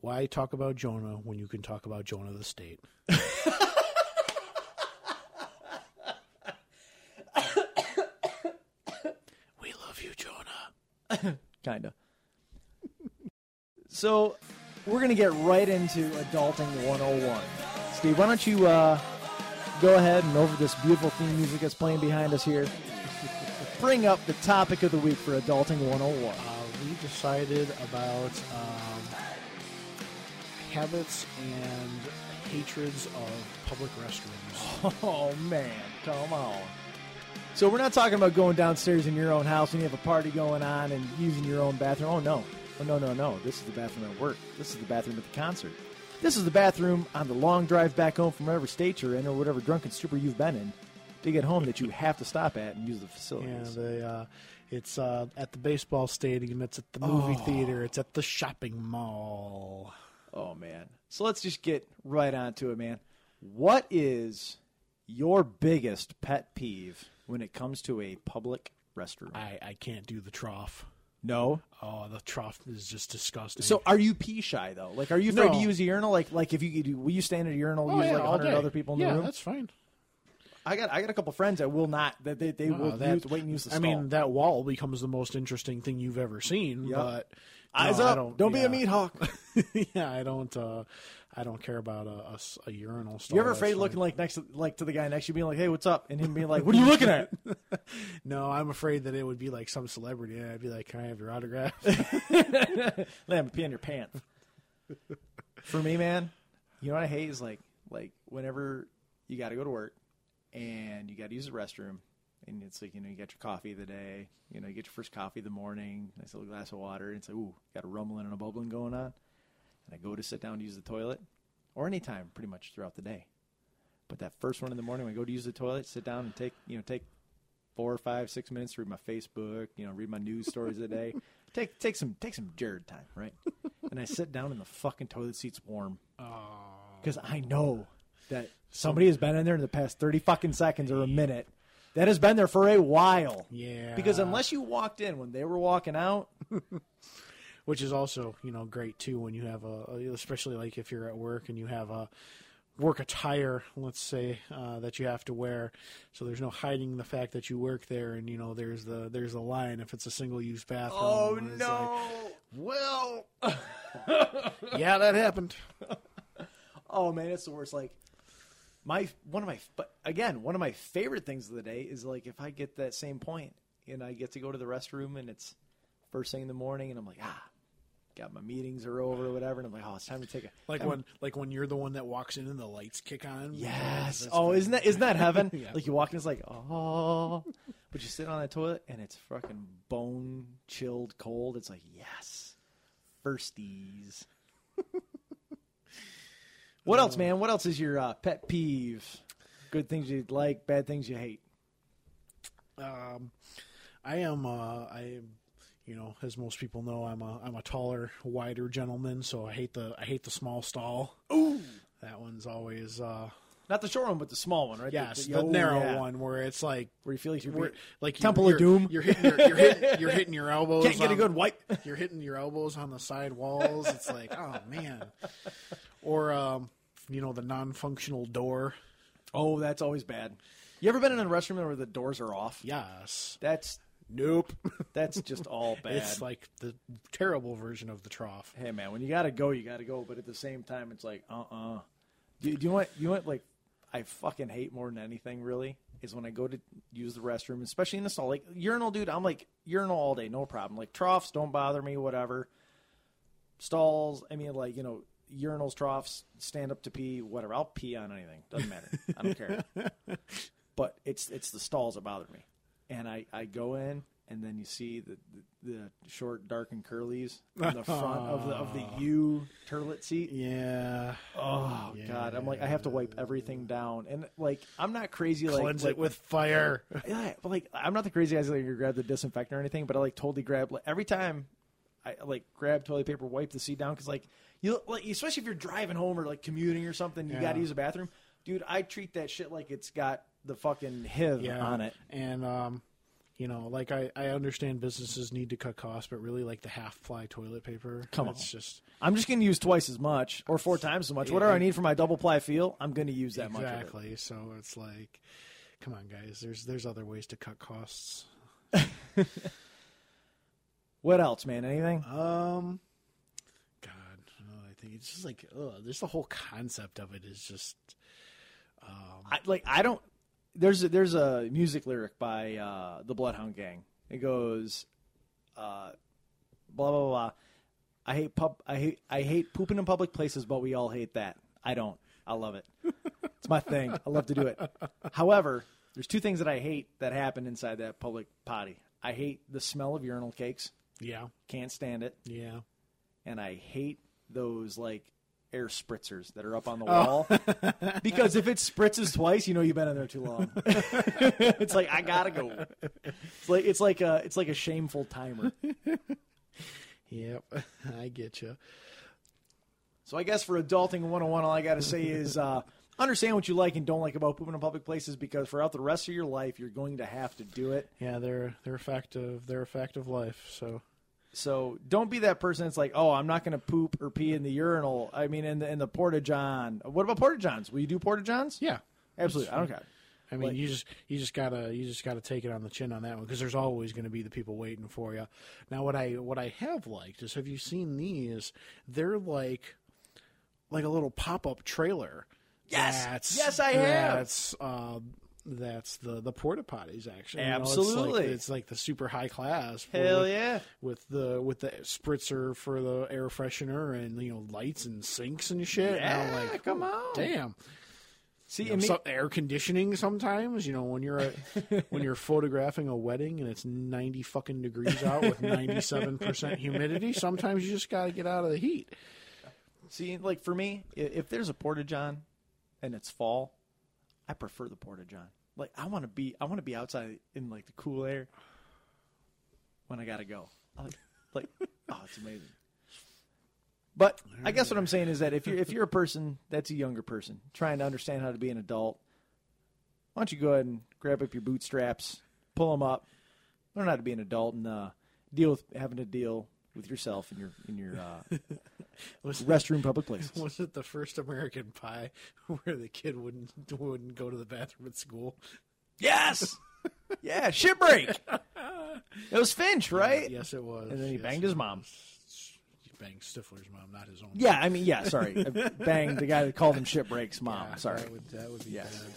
why talk about Jonah when you can talk about Jonah the state? we love you, Jonah. kind of. so, we're going to get right into Adulting 101. Steve, why don't you uh, go ahead and over this beautiful theme music that's playing behind us here, bring up the topic of the week for Adulting 101. We decided about um, habits and hatreds of public restrooms. Oh, man, come on. So, we're not talking about going downstairs in your own house and you have a party going on and using your own bathroom. Oh, no. Oh, no, no, no. This is the bathroom at work. This is the bathroom at the concert. This is the bathroom on the long drive back home from whatever state you're in or whatever drunken stupor you've been in to get home that you have to stop at and use the facilities. Yeah, facilities. the, uh, it's uh, at the baseball stadium. It's at the movie Oh. theater. It's at the shopping mall. Oh, man. So, let's just get right onto it, man. What is your biggest pet peeve when it comes to a public restroom? I, I can't do the trough. no. Oh, the trough is just disgusting. So are you pee shy though? Like, are you afraid to use a urinal? Like, like if you will you stand at a urinal, oh, use yeah, like hundred other people in yeah, the room? that's fine. I got, I got a couple friends that will not. That they, they will that- use, wait and use the I stall. mean, that wall becomes the most interesting thing you've ever seen. Yep. But Eyes No, up! don't- Don't, be a meat hawk. yeah, I don't. Uh, I don't care about a a urinal stall. You ever afraid looking like next to, like to the guy next to you being like, "Hey, what's up?" and him being like, "What are you looking at?" No, I'm afraid that it would be like some celebrity, and I'd be like, "Can I have your autograph?" Let me pee in your pants. For me, man, you know what I hate is like like whenever you got to go to work and you got to use the restroom, and it's like you know you got your coffee of the day, you know you get your first coffee of the morning, nice little glass of water, and it's like ooh, got a rumbling and a bubbling going on, and I go to sit down to use the toilet, or anytime pretty much throughout the day, but that first one in the morning when I go to use the toilet, sit down and take you know take four or five six minutes to read my Facebook, you know read my news stories of the day. Take take some take some Jared time, right? and I sit down and the fucking toilet seat's warm. Because I know that somebody has been in there in the past thirty fucking seconds or a minute. That has been there for a while. Yeah. Because unless you walked in when they were walking out, which is also you know great too when you have a especially like if you're at work and you have a work attire let's say uh, that you have to wear so there's no hiding the fact that you work there and you know there's the there's a line if it's a single use bathroom oh no, like, well yeah that happened oh man, it's the worst. Like my one of my but again one of my favorite things of the day is like if I get that same point and I get to go to the restroom and it's first thing in the morning and I'm like ah. Got my meetings are over or whatever, and I'm like, oh, it's time to take a like time- when like when you're the one that walks in and the lights kick on Yes. Oh, isn't that isn't that heaven? Yeah. Like you walk in, it's like oh, but you sit on that toilet and it's fucking bone chilled cold. It's like yes, firsties. What else, man? What else is your uh, pet peeve? Good things you like, bad things you hate. Um, I am. Uh, I am. You know, as most people know, I'm a I'm a taller, wider gentleman, so I hate the I hate the small stall. Ooh, That one's always uh, not the short one, but the small one, right? yes, the, the, oh, narrow yeah. one where it's like where you feel like you're like Temple you're, of Doom. You're hitting your you're hitting, you're hitting your elbows. can't get a good wipe. You're hitting your elbows on the side walls. It's like oh man, or um, you know the non-functional door. Oh, that's always bad. You ever been in a restroom where the doors are off? Yes. That's Nope. that's just all bad. it's like the terrible version of the trough. hey man, when you gotta go, you gotta go. But at the same time, it's like, uh, uh Do, do you want you want like I fucking hate more than anything really is when I go to use the restroom, especially in the stall. Like urinal, dude, I'm like urinal all day, no problem. Like troughs don't bother me, whatever. Stalls, I mean, like you know, urinals, troughs, stand up to pee, whatever. I'll pee on anything, doesn't matter. I don't care. But it's it's the stalls that bother me, and I I go in. And then you see the, the, the short, dark, and curlies in the front of the of the U turlet seat. Yeah. Oh God! I'm like I have to wipe everything down, and like I'm not crazy like Cleanse like, it with fire. yeah, but like I'm not the crazy guy that like, grab the disinfectant or anything, but I like totally grab like, every time I like grab toilet paper, wipe the seat down because like you like especially if you're driving home or like commuting or something, you Yeah. got to use a bathroom, dude. I treat that shit like it's got the fucking HIV yeah. on it. And um, you know, like I, I understand businesses need to cut costs, but really like the half ply toilet paper. Come it's on. just I'm just going to use twice as much or four times as much. Whatever I need for my double ply feel, I'm going to use that much. Of it. exactly. So it's like, come on, guys. There's there's other ways to cut costs. What else, man? Anything? Um, think it's just like, ugh, just the whole concept of it is just. I, like I don't. There's a, there's a music lyric by uh, the Bloodhound Gang. It goes, uh, blah blah blah. I hate pub. I hate I hate pooping in public places, but we all hate that. I don't. I love it. it's my thing. I love to do it. However, there's two things that I hate that happen inside that public potty. I hate the smell of urinal cakes. Yeah, Can't stand it. yeah. and I hate those like air spritzers that are up on the Oh. wall because if it spritzes twice, you know you've been in there too long. it's like I gotta go. It's like it's like a it's like a shameful timer. Yep, I get you. So I guess for adulting 101, all I gotta say is uh, understand what you like and don't like about pooping in public places because throughout the rest of your life you're going to have to do it. Yeah, they're they're a fact of they're a fact of life. So So don't be that person that's like, oh, I'm not going to poop or pee in the urinal. I mean, in the in the porta john. What about porta johns? Will you do porta johns? yeah, Absolutely, I don't care. I mean, Like- you just you just gotta you just gotta take it on the chin on that one because there's always going to be the people waiting for you. Now, what I what I have liked is have you seen these? They're like like a little pop up trailer. Yes! Yes, I have! That's uh, that's the the porta potties actually. You know, it's like- Absolutely. it's, like, the super high class. Hell yeah! With the with the spritzer for the air freshener and you know lights and sinks and shit. And Yeah, like, come on. damn. See, You know, some air conditioning sometimes. You know, when you're at, when you're photographing a wedding and it's ninety fucking degrees out with ninety seven percent humidity, sometimes you just got to get out of the heat. See, like for me, if there's a porta john and it's fall, I prefer the porta john. Like I want to be, I want to be outside in like the cool air when I gotta go. Like, like, oh, it's amazing. But I guess what I'm saying is that if you're if you're a person that's a younger person trying to understand how to be an adult, why don't you go ahead and grab up your bootstraps, pull them up, learn how to be an adult, and uh, deal with having to deal with yourself in your in your uh, restroom public places. was it the first American Pie where the kid wouldn't wouldn't go to the bathroom at school? Yes. yeah, shitbreak. It was Finch, right? Yes, it was. And then he Yes, banged his mom. He banged Stifler's mom, not his own. Yeah, I mean, yeah. Sorry, I banged the guy that called him shitbreak's mom. Yeah, sorry. that would that would be Yes. bad.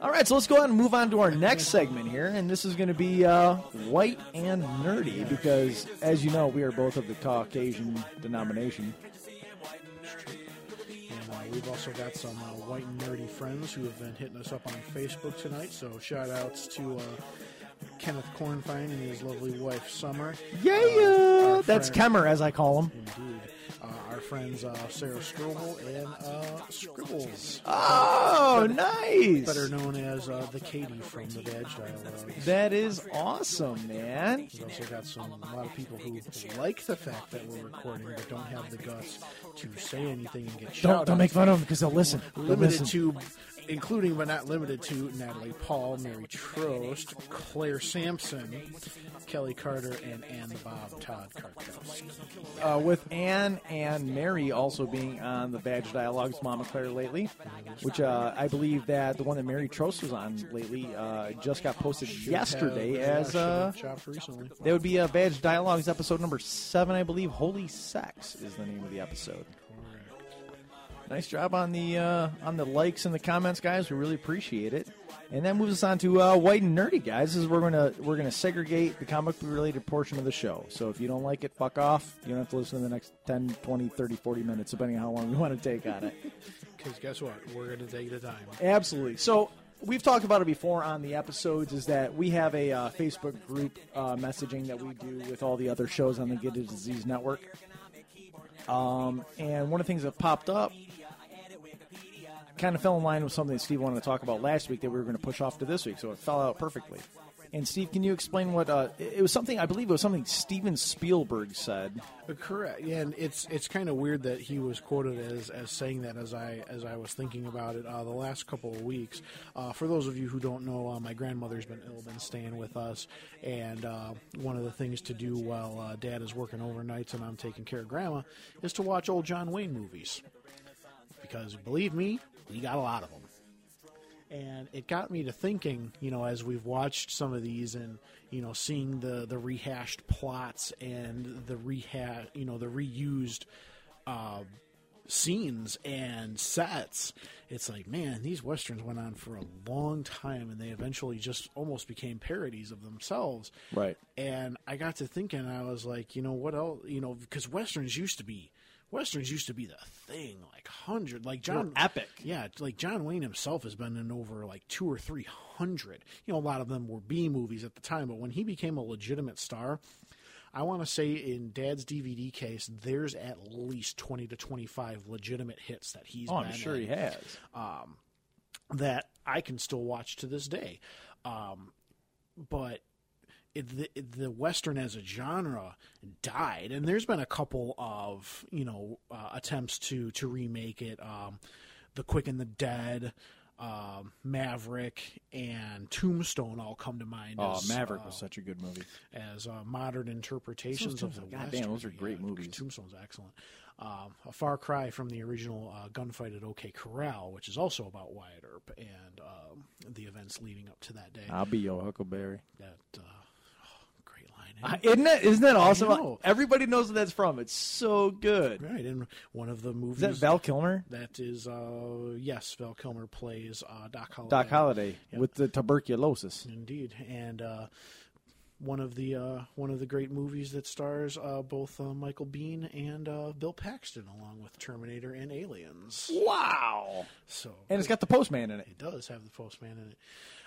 All right, so let's go ahead and move on to our next segment here, and this is going to be uh, white and nerdy because, as you know, we are both of the Caucasian denomination. And uh, we've also got some uh, white and nerdy friends who have been hitting us up on Facebook tonight. So shout outs to uh, Kenneth Cornfine and his lovely wife Summer. Yeah, Uh, that's friend- Kemmer, as I call him. Indeed. Uh, our friends uh, Sarah Strobel and uh, Scribbles, Oh, nice. better known as uh, the Katie from the Badge Dialogues. That is awesome, man. We've also got some a lot of people who like the fact that we're recording but don't have the guts to say anything and get Don't don't make fun of them because they'll listen. They'll limited listen. to, including but not limited to Natalie Paul, Mary Trost, Claire Sampson, Kelly Carter, and Ann Bob Todd Karkowski. uh, with Anne and Mary also being on the Badge Dialogues Mama Claire lately, which uh, I believe that the one that Mary Trost was on lately uh, just got posted yesterday have- as uh, should have chopped recently. that would be a Badge Dialogues episode number seven, I believe. Holy Sex is the name of the episode. Nice job on the uh, on the likes and the comments, guys. We really appreciate it. And that moves us on to uh, white and nerdy, guys. This is we're gonna we're gonna segregate the comic book related portion of the show. So if you don't like it, fuck off. You don't have to listen to the next 10, 20, 30, 40 minutes, depending on how long you want to take on it. Because guess what? We're going to take the time. Absolutely. So we've talked about it before on the episodes. Is that we have a uh, Facebook group uh, messaging that we do with all the other shows on the Get a Disease Network. Um, and one of the things that popped up kind of fell in line with something that Steve wanted to talk about last week that we were going to push off to this week, so it fell out perfectly. And Steve, can you explain what uh, it was something? I believe it was something Steven Spielberg said. Uh, Correct. Yeah, and it's it's kind of weird that he was quoted as, as saying that as I as I was thinking about it uh, the last couple of weeks. Uh, for those of you who don't know, uh, my grandmother's been ill, been staying with us, and uh, one of the things to do while Dad is working overnights and I'm taking care of Grandma is to watch old John Wayne movies. Because believe me, we got a lot of them. And it got me to thinking, you know, as we've watched some of these and, you know, seeing the, the rehashed plots and the rehash, you know, the reused uh, scenes and sets, it's like, man, these westerns went on for a long time and they eventually just almost became parodies of themselves. Right. And I got to thinking, I was like, you know, what else, you know, because westerns used to be. Westerns used to be the thing, like hundred, like John epic. yeah, like John Wayne himself has been in over like two or three hundred. You know, a lot of them were B movies at the time, but when he became a legitimate star, I want to say in Dad's DVD case, there's at least twenty to twenty-five legitimate hits that he's. Oh, I'm sure in he has. that I can still watch to this day. Um, but the, the western as a genre died, and there's been a couple of you know uh, attempts to to remake it. Um, the Quick and the Dead, um, Maverick, and Tombstone all come to mind. Oh, as, Maverick uh, was such a good movie. as uh, modern interpretations of the. God Western. damn, those are great Yeah, movies. Tombstone's excellent. um, a far cry from the original uh, gunfight at OK Corral, which is also about Wyatt Earp and um, the events leading up to that day. I'll be your Huckleberry. That uh, oh, great line, Uh, isn't that isn't that awesome? know. Everybody knows what that's from. It's so good. right? And one of the Is movies that Val Kilmer? that is, uh, yes, Val Kilmer plays uh, Doc Holliday. Doc Holliday Yep. with the tuberculosis. Indeed, and uh, one of the uh, one of the great movies that stars uh, both uh, Michael Biehn and uh, Bill Paxton, along with Terminator and Aliens. Wow! So And it's got the postman in it. it does have the Postman in it.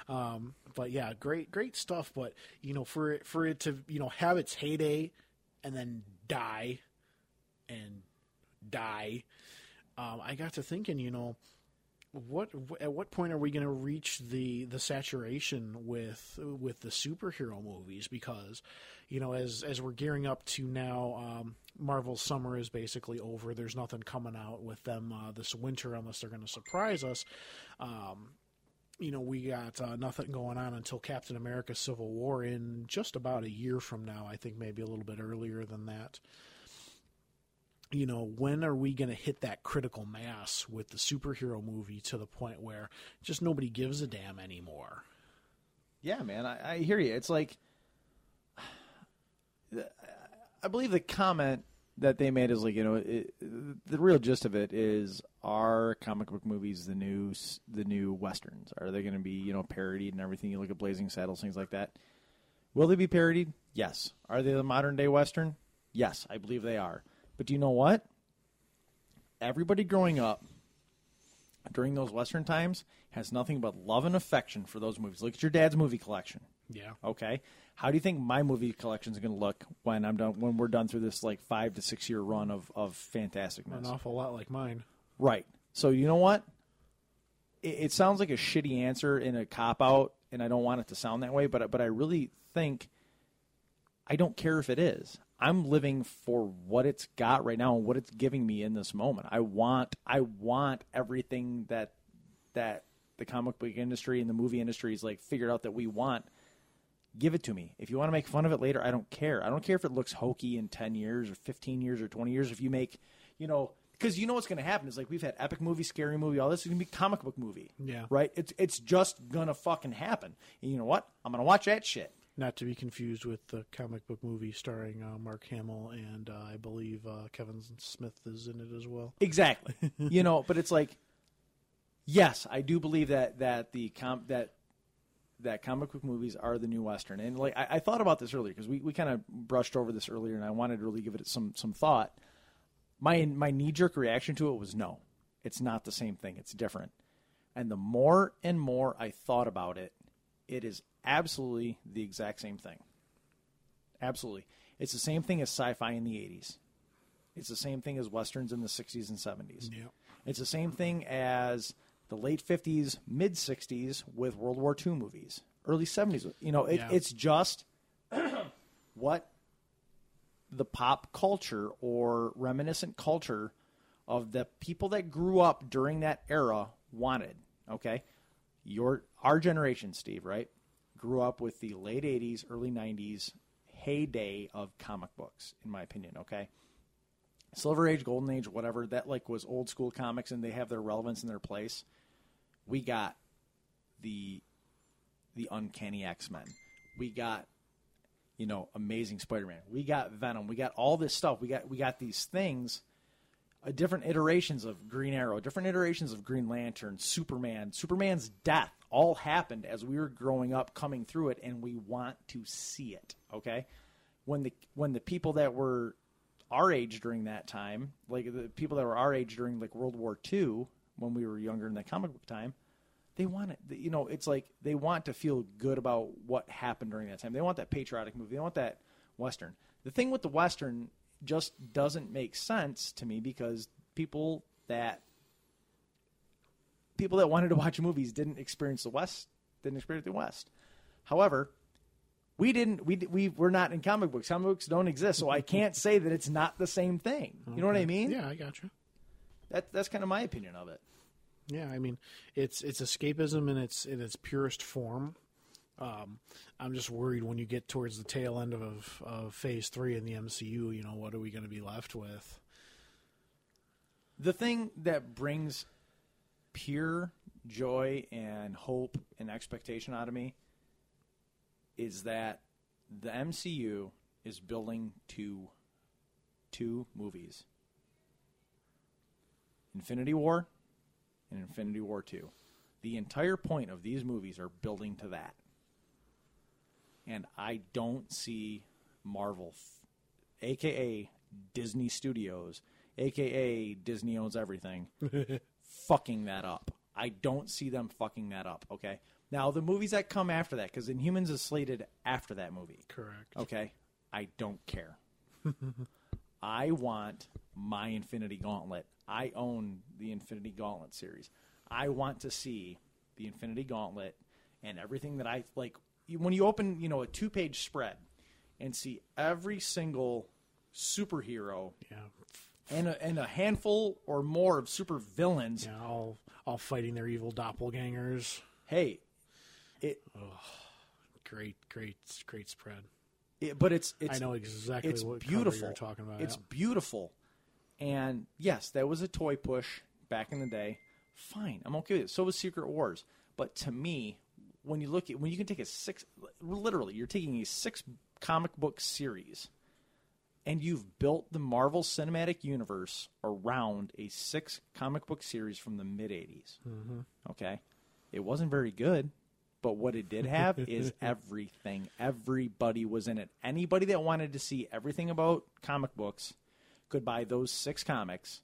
Um, but yeah, great great stuff. But you know, for it for it to you know have its heyday and then die and die, um, I got to thinking, you know. What at what point are we going to reach the the saturation with with the superhero movies? Because, you know, as as we're gearing up to now, um, Marvel's summer is basically over. There's nothing coming out with them uh, this winter unless they're going to surprise us. Um, you know, we got uh, nothing going on until Captain America: Civil War in just about a year from now. I think maybe a little bit earlier than that. You know, when are we going to hit that critical mass with the superhero movie to the point where just nobody gives a damn anymore? Yeah, man, I, I hear you. It's like I believe the comment that they made is like you know it, the real gist of it is are comic book movies the new the new westerns? Are they going to be you know parodied and everything? You look at Blazing Saddles, things like that. Will they be parodied? Yes. Are they the modern day western? Yes, I believe they are. But do you know what? Everybody growing up during those western times has nothing but love and affection for those movies. Look at your dad's movie collection. Yeah. Okay. How do you think my movie collection is going to look when I'm done when we're done through this like five to six year run of of fantasticness? An awful lot like mine. Right. So you know what? It, it sounds like a shitty answer and a cop out, and I don't want it to sound that way. But but I really think I don't care if it is. I'm living for what it's got right now and what it's giving me in this moment. I want I want everything that that the comic book industry and the movie industry is like figured out that we want. Give it to me. If you want to make fun of it later, I don't care. I don't care if it looks hokey in 10 years or 15 years or 20 years. If you make, you know, because you know what's going to happen is like we've had epic movie, scary movie, all this is going to be comic book movie. Yeah. Right? It's it's just going to fucking happen. And you know what? I'm going to watch that shit. Not to be confused with the comic book movie starring uh, Mark Hamill and uh, I believe uh, Kevin Smith is in it as well. Exactly. you know, but it's like, yes, I do believe that that the com- that that comic book movies are the new western. And like I, I thought about this earlier because we, we kind of brushed over this earlier, and I wanted to really give it some some thought. My my knee jerk reaction to it was no, it's not the same thing. It's different. And the more and more I thought about it, it is absolutely the exact same thing. Absolutely. It's the same thing as sci-fi in the 80s. It's the same thing as westerns in the 60s and 70s. Yeah. It's the same thing as the late 50s, mid 60s with World War II movies, early 70s. You know, it, Yeah. it's just what the pop culture or reminiscent culture of the people that grew up during that era wanted. Okay, your our generation, Steve, right, grew up with the late '80s, early '90s heyday of comic books, in my opinion. Okay, Silver Age, Golden Age, whatever that like was old school comics, and they have their relevance in their place. We got the the Uncanny X Men. We got you know Amazing Spider Man. We got Venom. We got all this stuff. We got we got these things. Uh, different iterations of Green Arrow, different iterations of Green Lantern, Superman, Superman's death all happened as we were growing up, coming through it, and we want to see it. Okay, when the when the people that were our age during that time, like the people that were our age during like World War II, when we were younger in the comic book time, they want it. You know, it's like they want to feel good about what happened during that time. They want that patriotic movie. They want that western. The thing with the western just doesn't make sense to me because people that people that wanted to watch movies didn't experience the west, didn't experience the west. However, we didn't. We we we're not in comic books. Comic books don't exist, so I can't say that it's not the same thing. You know what I mean? Yeah, I got you. That that's kind of my opinion of it. Yeah, I mean, it's it's escapism in its in its purest form. Um, I'm just worried when you get towards the tail end of of Phase Three in the MCU. You know, what are we going to be left with? The thing that brings pure joy and hope and expectation out of me is that the MCU is building to two movies Infinity War and Infinity War 2. The entire point of these movies are building to that. And I don't see Marvel, aka Disney Studios, aka Disney owns everything, fucking that up. I don't see them fucking that up, okay? Now, the movies that come after that, because Inhumans is slated after that movie. Correct. Okay, I don't care. I want my Infinity Gauntlet. I own the Infinity Gauntlet series. I want to see the Infinity Gauntlet and everything that I like. When you open, you know, a two-page spread and see every single superhero Yeah. and a, and a handful or more of super villains. Yeah. All all fighting their evil doppelgangers. Hey, it, Great, great, great spread. it but it's it's I know exactly it's what beautiful. you're talking about. It's yeah. beautiful. And yes, that was a toy push back in the day. Fine, I'm okay with it. So was Secret Wars. But to me, when you look at when you can take a six, literally, you're taking a six comic book series, and you've built the Marvel Cinematic Universe around a six comic book series from the mid '80s. Mm-hmm. Okay, it wasn't very good. But what it did have is everything. Everybody was in it. Anybody that wanted to see everything about comic books could buy those six comics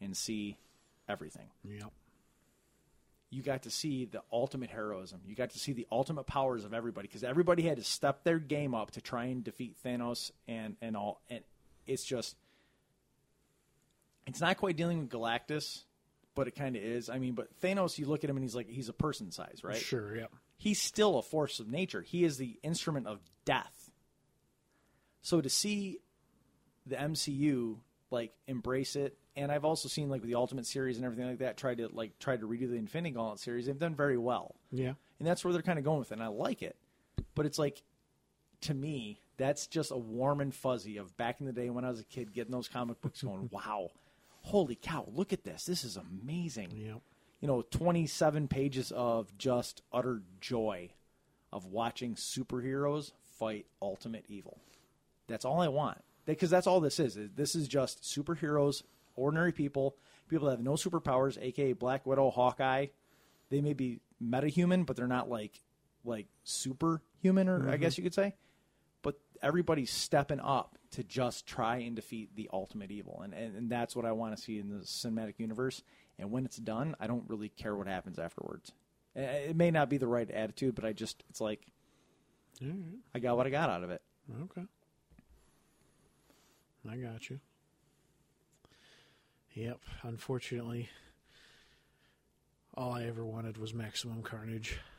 and see everything. Yep. You got to see the ultimate heroism. You got to see the ultimate powers of everybody because everybody had to step their game up to try and defeat Thanos and and all. And it's just, it's not quite dealing with Galactus, but it kind of is. I mean, but Thanos, you look at him and he's like he's a person size, right? Sure. Yep. he's still a force of nature. He is the instrument of death. So to see the MCU like embrace it, and I've also seen like with the Ultimate series and everything like that, try to like try to redo the Infinity Gauntlet series. They've done very well, Yeah. and that's where they're kind of going with it. And I like it, but it's like to me that's just a warm and fuzzy of back in the day when I was a kid getting those comic books, going, "Wow, holy cow, look at this! This is amazing." Yep. you know, 27 pages of just utter joy of watching superheroes fight ultimate evil. That's all I want. Because that's all this is. This is just superheroes, ordinary people, people that have no superpowers, aka Black Widow, Hawkeye. They may be metahuman, but they're not like like superhuman, or I mm-hmm. guess you could say. But everybody's stepping up to just try and defeat the ultimate evil, and and, and that's what I want to see in the cinematic universe. And when it's done, I don't really care what happens afterwards. It may not be the right attitude, but I just it's like right. I got what I got out of it. Okay. I got you. Yep. Unfortunately, all I ever wanted was maximum carnage.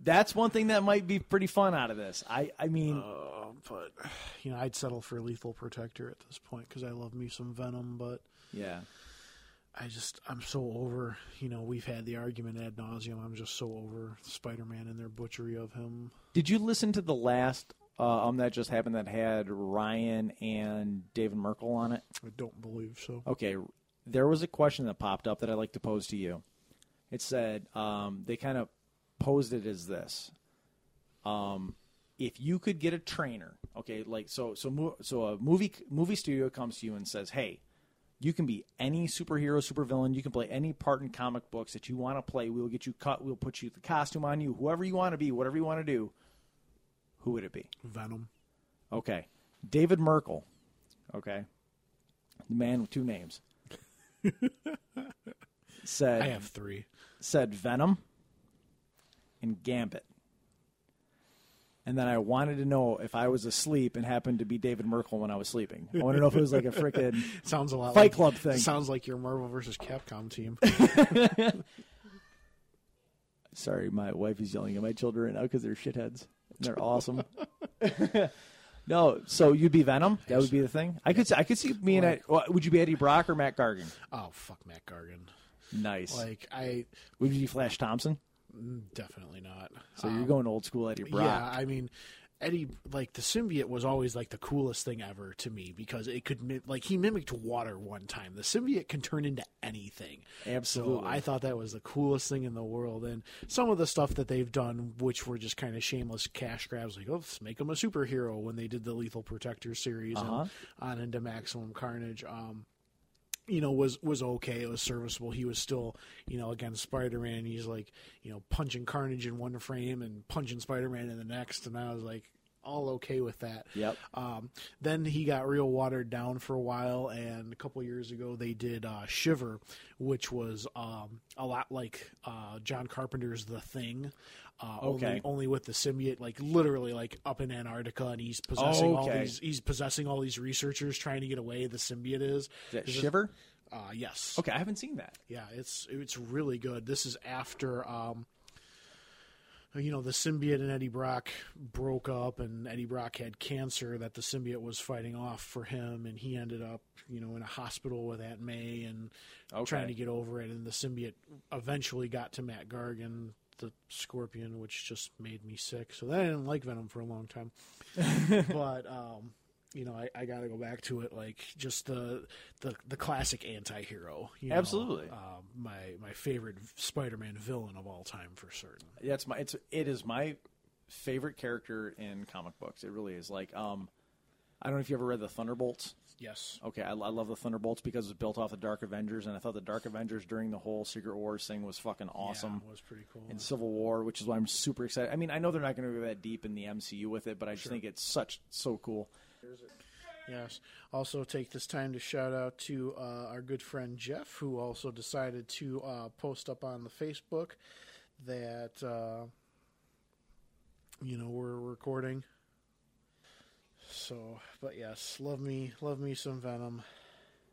That's one thing that might be pretty fun out of this. I I mean, Uh, but you know, I'd settle for lethal protector at this point because I love me some venom. But yeah. I just I'm so over. You know, we've had the argument ad nauseum. I'm just so over Spider-Man and their butchery of him. Did you listen to the last uh, um that just happened that had Ryan and David Merkel on it? I don't believe so. Okay, there was a question that popped up that I'd like to pose to you. It said um, they kind of posed it as this: um, if you could get a trainer, okay, like so, so, mo- so a movie movie studio comes to you and says, "Hey, you can be any superhero, supervillain. You can play any part in comic books that you want to play. We will get you cut. We'll put you the costume on you, whoever you want to be, whatever you want to do." Who would it be? Venom. Okay. David Merkel. Okay. The man with two names. said I have three. said Venom and Gambit. And then I wanted to know if I was asleep and happened to be David Merkel when I was sleeping. I want to know if it was like a freaking Sounds a lot Fight like, Club thing. Sounds like your Marvel versus Capcom team. Sorry, my wife is yelling at my children right now because they're shitheads. They're awesome. no, so you'd be Venom. That would be the thing. I could. I could see me and I. well, Would you be Eddie Brock or Mac Gargan? oh fuck, Mac Gargan. Nice. Like I would you be Flash Thompson? Mm, definitely not. So you're um, going old school Eddie Brock. Yeah, I mean, Eddie, like the symbiote, was always like the coolest thing ever to me because it could mi- like he mimicked water one time. The symbiote can turn into anything. Absolutely. So I thought that was the coolest thing in the world. And some of the stuff that they've done, which were just kind of shameless cash grabs, like oh, let's make him a superhero when they did the Lethal Protector series Uh-huh. and on into Maximum Carnage. Um, you know, was was okay. It was serviceable. He was still, you know, against Spider Man. He's like, you know, punching Carnage in one frame and punching Spider Man in the next, and I was like, all okay with that. Yep. Um, then he got real watered down for a while, and a couple years ago they did uh, Shiver, which was um, a lot like uh, John Carpenter's The Thing. Uh, Okay. only, only with the symbiote, like literally, like up in Antarctica, and he's possessing all Okay. these. He's possessing all these researchers trying to get away. The symbiote is. Is Shiver? uh, yes. Okay, I haven't seen that. Yeah, it's it's really good. This is after um you know, the symbiote and Eddie Brock broke up and Eddie Brock had cancer that the symbiote was fighting off for him and he ended up, you know, in a hospital with Aunt May and Okay. trying to get over it and the symbiote eventually got to Mac Gargan, the scorpion, which just made me sick. So then I didn't like Venom for a long time. but um you know, I, I got to go back to it, like just the the, the classic anti-hero. You know, Absolutely. um, my my favorite Spider-Man villain of all time for certain. Yeah, it's my it's it is my favorite character in comic books. It really is. Like, um, I don't know if you ever read the Thunderbolts. Yes. Okay, I, I love the Thunderbolts because it's built off the Dark Avengers, and I thought the Dark Avengers during the whole Secret Wars thing was fucking awesome. Yeah, it was pretty cool. in Civil War, which is why I'm super excited. I mean, I know they're not going to go that deep in the MCU with it, but I just think it's such so cool. Yes. Also, take this time to shout out to uh, our good friend Jeff, who also decided to uh, post up on the Facebook that uh, you know we're recording. So, but yes, love me, love me some Venom.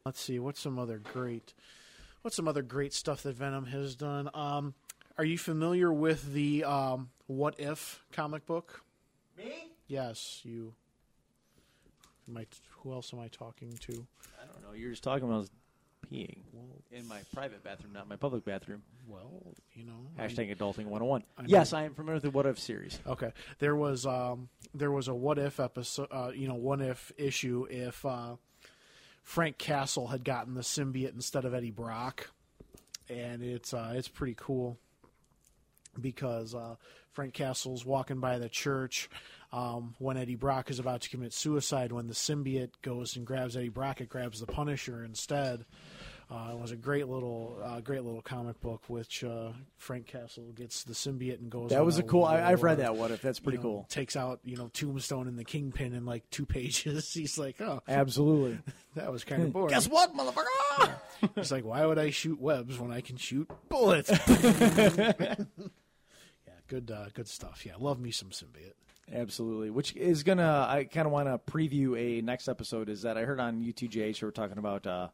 Let's see, what's some other great, what's some other great stuff that Venom has done? Um, are you familiar with the um, What If comic book? Me? Yes, you. Am I, who else am I talking to? I don't know. You're just talking about peeing in my private bathroom, not my public bathroom. Well, you know. I- Hashtag adulting 101. I. Yes, I am familiar with the What If series. Okay, there was um, there was a what if episode, uh, you know, what if issue if uh, Frank Castle had gotten the symbiote instead of Eddie Brock, and it's uh, it's pretty cool because uh, Frank Castle's walking by the church um, when Eddie Brock is about to commit suicide. When the symbiote goes and grabs Eddie Brock, it grabs the Punisher instead. Uh, it was a great little, uh, great little comic book, which uh, Frank Castle gets the symbiote and goes. That was a cool. I, I've read that What If. That's pretty you know, cool. Takes out, you know, Tombstone and the Kingpin in like two pages. He's like, oh, Absolutely. that was kind of boring. Guess what, motherfucker? He's like, why would I shoot webs when I can shoot bullets? Good, uh, good stuff. Yeah, love me some symbiote. Absolutely. Which is gonna. I kind of want to preview a next episode. Is that I heard on UTJ so we're talking about uh,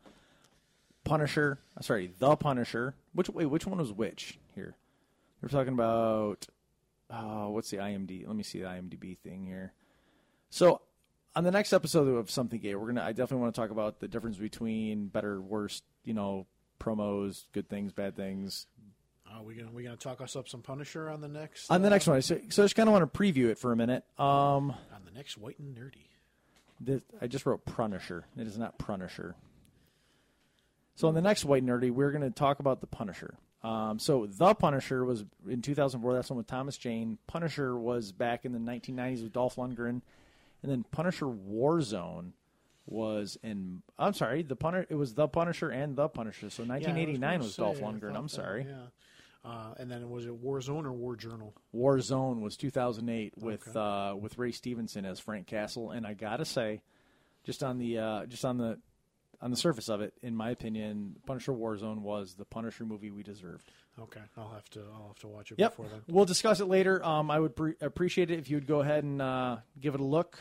Punisher. uh, Sorry, the Punisher. Which wait, which one was which here? We're talking about. Uh, what's the IMD? Let me see the IMDb thing here. So, on the next episode of Something Gate, we're gonna. I definitely want to talk about the difference between better, worst. You know, promos, good things, bad things, Uh, we gonna we gonna talk us up some Punisher on the next on the uh, next one. So, so I just kind of want to preview it for a minute. Um, on the next White and Nerdy. This, I just wrote Punisher. It is not Punisher. So on the next White and Nerdy, we're going to talk about the Punisher. Um, so the Punisher was in 2004. That's one with Thomas Jane. Punisher was back in the 1990s with Dolph Lundgren, and then Punisher Warzone was in. I'm sorry, the Punisher. It was the Punisher and the Punisher. So 1989 gonna was, Dolph Lundgren. I'm that, sorry. Yeah. Uh, and then was it Warzone or War Journal? Warzone was 2008 with Okay. uh, with Ray Stevenson as Frank Castle, and I gotta say, just on the uh, just on the on the surface of it, in my opinion, Punisher Warzone was the Punisher movie we deserved. Okay, I'll have to I'll have to watch it Yep, before then. we'll discuss it later. Um, I would pre- appreciate it if you would go ahead and uh, give it a look.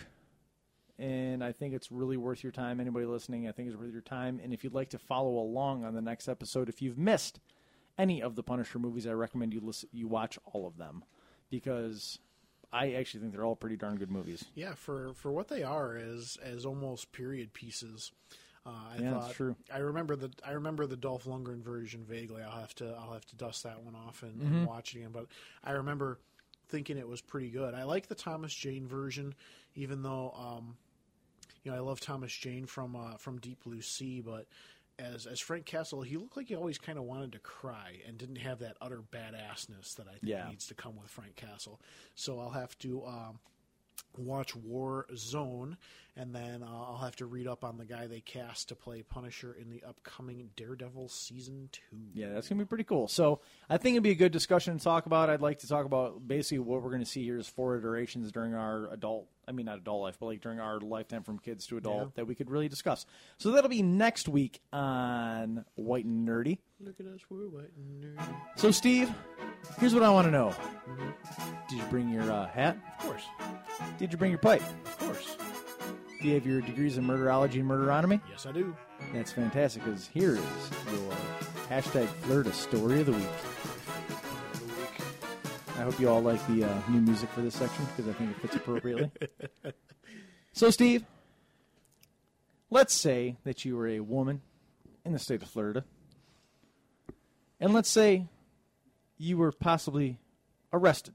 And I think it's really worth your time. Anybody listening, I think it's worth your time. And if you'd like to follow along on the next episode, if you've missed any of the Punisher movies, I recommend you listen, you watch all of them because I actually think they're all pretty darn good movies. Yeah, for for what they are as as almost period pieces. Uh, I Yeah, thought, that's true. I remember the I remember the Dolph Lundgren version vaguely. I'll have to I'll have to dust that one off and, Mm-hmm. and watch it again. But I remember thinking it was pretty good. I like the Thomas Jane version, even though um, you know I love Thomas Jane from uh, from Deep Blue Sea, but as as Frank Castle, he looked like he always kind of wanted to cry and didn't have that utter badassness that I think Yeah. needs to come with Frank Castle. So I'll have to. Um, watch War Zone, and then uh, I'll have to read up on the guy they cast to play Punisher in the upcoming Daredevil season two. Yeah, that's gonna be pretty cool. So I think it'd be a good discussion to talk about. I'd like to talk about basically what we're gonna see here is four iterations during our adult. I mean, not adult life, but like during our lifetime from kids to adult Yeah. that we could really discuss. So that'll be next week on White and Nerdy. Look at us, we're white and nerdy. So Steve, here's what I want to know: Did you bring your uh, hat? Of course, Did you bring your pipe? of course. Do you have your degrees in murderology and murderonomy? Yes, I do. That's fantastic because here is your hashtag Florida story of the week. I hope you all like the uh, new music for this section because I think it fits appropriately. so, Steve, let's say that you were a woman in the state of Florida, and let's say you were possibly arrested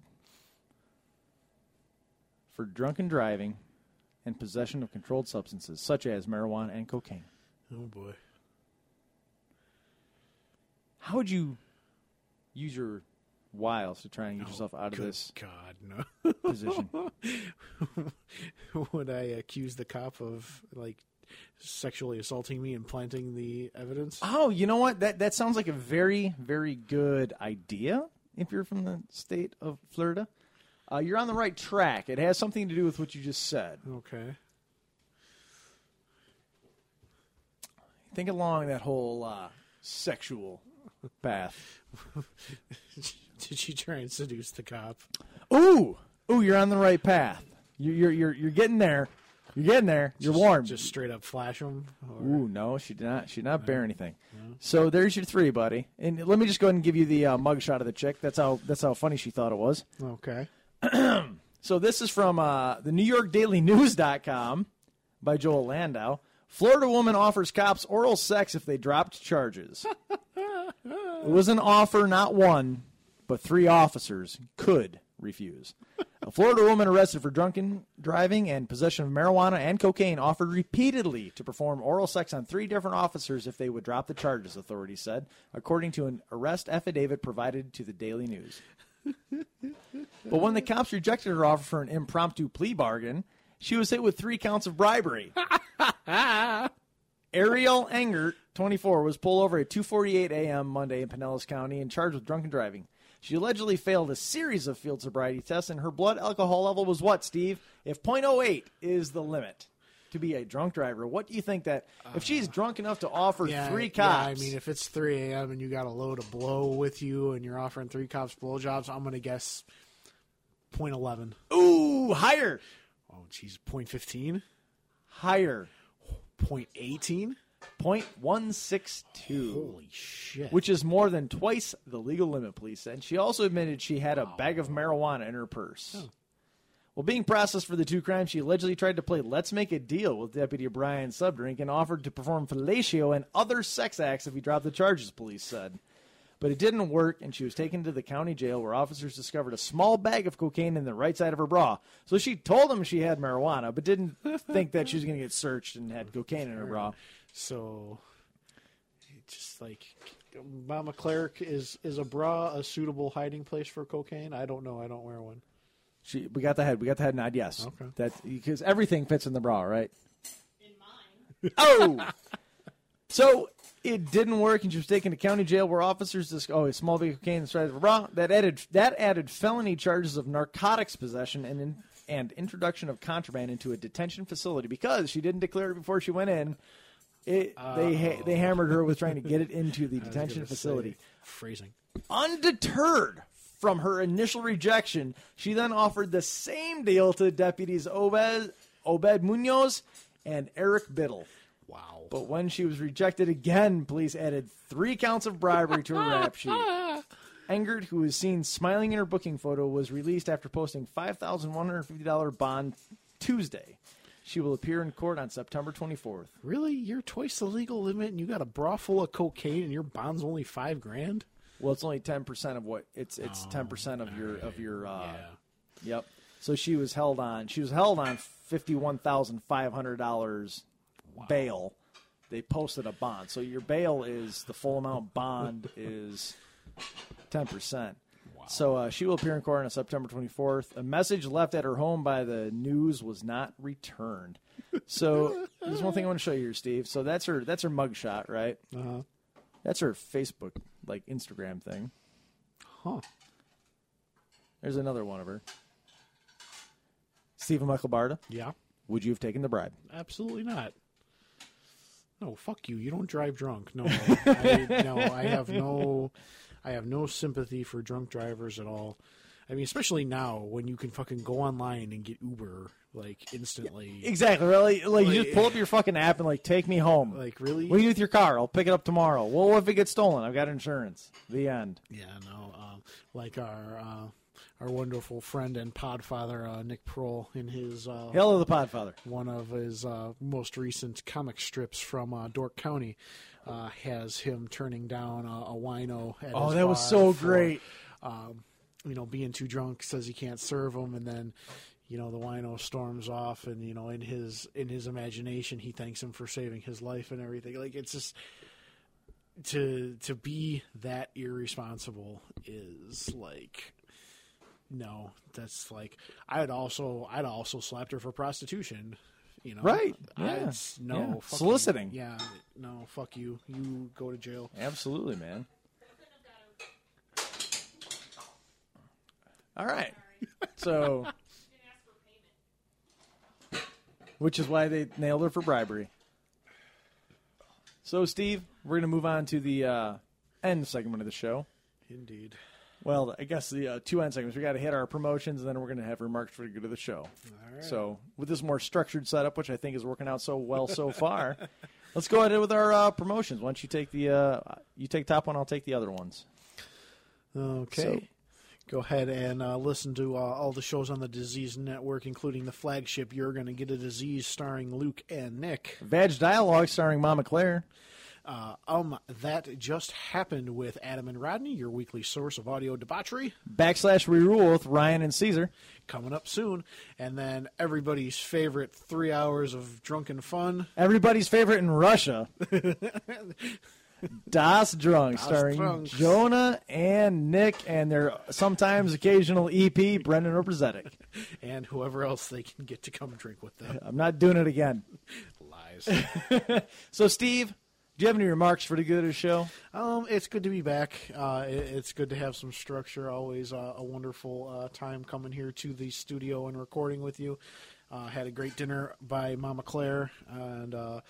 for drunken driving and possession of controlled substances such as marijuana and cocaine. Oh boy. How would you use your wiles to try and get oh, yourself out of Good this God, no. position? Would I accuse the cop of like sexually assaulting me and planting the evidence? Oh, you know what? That that sounds like a very very good idea. If you're from the state of Florida, uh, you're on the right track. It has something to do with what you just said. Okay. Think along that whole uh, sexual path. Did she try and seduce the cop? Ooh, ooh, you're on the right path. You're you're you're, you're getting there. You're getting there. You're Just- warm. Just straight up flash them. Or... Ooh, no, she did not. She did not bear anything. So there's your three, buddy. And let me just go ahead and give you the uh, mugshot of the chick. That's how that's how funny she thought it was. Okay. So this is from uh, the New York Daily News.com by Joel Landau. Florida woman offers cops oral sex if they dropped charges. it was an offer, not one, but three officers could refuse. A Florida woman arrested for drunken driving and possession of marijuana and cocaine offered repeatedly to perform oral sex on three different officers if they would drop the charges, authorities said, according to an arrest affidavit provided to the Daily News. But when the cops rejected her offer for an impromptu plea bargain, she was hit with three counts of bribery. Ariel Engert, 24, was pulled over at 2:48 a.m. Monday in Pinellas County and charged with drunken driving. She allegedly failed a series of field sobriety tests, and her blood alcohol level was what, Steve? If .08 is the limit to be a drunk driver, what do you think that if uh, she's drunk enough to offer Yeah, three yeah, cops? I mean, if it's 3 a.m. and you got a load of blow with you and you're offering three cops blowjobs, I'm going to guess point .11. ooh, higher, Oh, geez, point .15? higher, Point .18? .162. Holy shit. which is more than twice the legal limit, police said. She also admitted she had a bag of marijuana in her purse. While being processed for the two crimes, she allegedly tried to play Let's Make a Deal with Deputy Brian Subdrink and offered to perform fellatio and other sex acts if he dropped the charges, police said. But it didn't work, and she was taken to the county jail where officers discovered a small bag of cocaine in the right side of her bra. So she told them she had marijuana, but didn't think that she was going to get searched and had cocaine in her bra. So, it's just like Mama Cleric is is a bra a suitable hiding place for cocaine? I don't know. I don't wear one. She, we got the head. We got the head nod. Yes. Okay. That because everything fits in the bra, right? In mine. Oh. so it didn't work, and she was taken to county jail, where officers dis- oh a small bag of cocaine inside the bra. That added that added felony charges of narcotics possession and in, and introduction of contraband into a detention facility because she didn't declare it before she went in. It, they ha- they hammered her with trying to get it into the detention facility. say, phrasing. Undeterred from her initial rejection, she then offered the same deal to deputies Obed, Obed Munoz and Eric Biddle. Wow. But when she was rejected again, police added three counts of bribery to her rap sheet. Engert, who was seen smiling in her booking photo, was released after posting $5,150 bond Tuesday. She will appear in court on September 24th. Really? You're twice the legal limit and you got a bra full of cocaine and your bond's only five grand? Well, it's only ten percent of what it's it's ten percent of your of your uh, Yeah. Yep. So she was held on. She was held on fifty-one thousand five hundred dollars bail. They posted a bond. So your bail is the full amount. Bond is ten percent. So uh, she will appear in court on September 24th. A message left at her home by the news was not returned. So there's one thing I want to show you here, Steve. So that's her. That's her mugshot, right? Uh-huh. That's her Facebook, like Instagram thing. Huh. There's another one of her. Stephen Michael Barta, Yeah. would you have taken the bribe? Absolutely not. No, fuck you. You don't drive drunk. No, I, no, I have no, I have no sympathy for drunk drivers at all. I mean, especially now when you can fucking go online and get Uber like instantly. Exactly. Really, like you just pull up your fucking app and like take me home. Like really? What do you do with your car? I'll pick it up tomorrow. Well, what if it gets stolen? I've got insurance. The end. Yeah, no. Um, like our uh, our wonderful friend and podfather uh, Nick Prohl in his uh, Hello, the Podfather. one of his uh, most recent comic strips from uh, Dork County uh, has him turning down a, a wino. At Oh, that was so for, great. Um, you know, being too drunk, says he can't serve him, and then you know the wino storms off, and you know in his in his imagination he thanks him for saving his life and everything. Like it's just to to be that irresponsible is like no that's like i'd also i'd also slapped her for prostitution you know Right, I- yeah, it's no yeah. fucking- Soliciting. yeah no fuck you you go to jail Absolutely, man. All right. So, which is why they nailed her for bribery. So, Steve, we're going to move on to the uh, end segment of the show. indeed Well, I guess the uh, two end segments. We got to hit our promotions, and then we're going to have remarks for the good of the show. right. So, with this more structured setup, which I think is working out so well so far, let's go ahead with our uh, promotions. Why don't you take the uh, you take top one, I'll take the other ones. okay So- go ahead and uh, listen to uh, all the shows on the Diseased Network including the flagship you're gonna get a disease starring luke and nick Vag Dialogue starring Mama Claire. uh, um that just happened with adam and rodney your weekly source of audio debauchery Backslash Rerule with Ryan and Caesar. coming up soon. And then everybody's favorite three hours of drunken fun. Everybody's favorite in Russia. Das Drunk, starring Drunks. Jonah and Nick and their sometimes occasional EP, Brendan Obrzetic. And whoever else they can get to come drink with them. I'm not doing it again. Lies. So, Steve, do you have any remarks for the good of the show? um, it's good to be back. Uh, it, it's good to have some structure. Always uh, a wonderful uh, time coming here to the studio and recording with you. Uh, had a great dinner by Mama Claire and uh,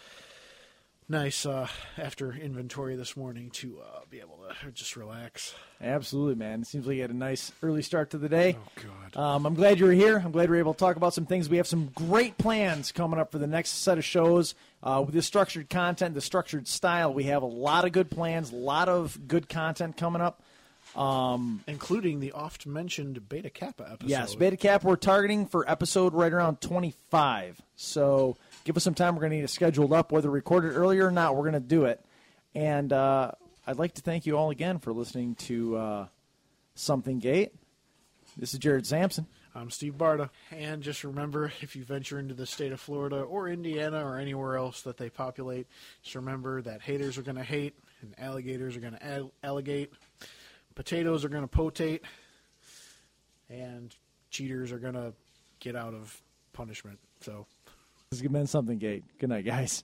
nice uh, after inventory this morning to uh, be able to just relax. Absolutely, man. It seems like you had a nice early start to the day. Oh God. Um, I'm glad you were here. I'm glad we are able to talk about some things. We have some great plans coming up for the next set of shows. Uh, with the structured content, the structured style, we have a lot of good plans, a lot of good content coming up. Um, Including the oft mentioned Beta Kappa episode. Yes, Beta Cap, we're targeting for episode right around 25. So give us some time. We're going to need it scheduled up. Whether recorded earlier or not, we're going to do it. And uh, I'd like to thank you all again for listening to uh, Something Gate. This is Jared Sampson. I'm Steve Barta. And just remember, if you venture into the state of Florida or Indiana or anywhere else that they populate, just remember that haters are going to hate and alligators are going to al- alligate, potatoes are going to potate, and cheaters are going to get out of punishment. So. This has been Something Gate. Good night, guys.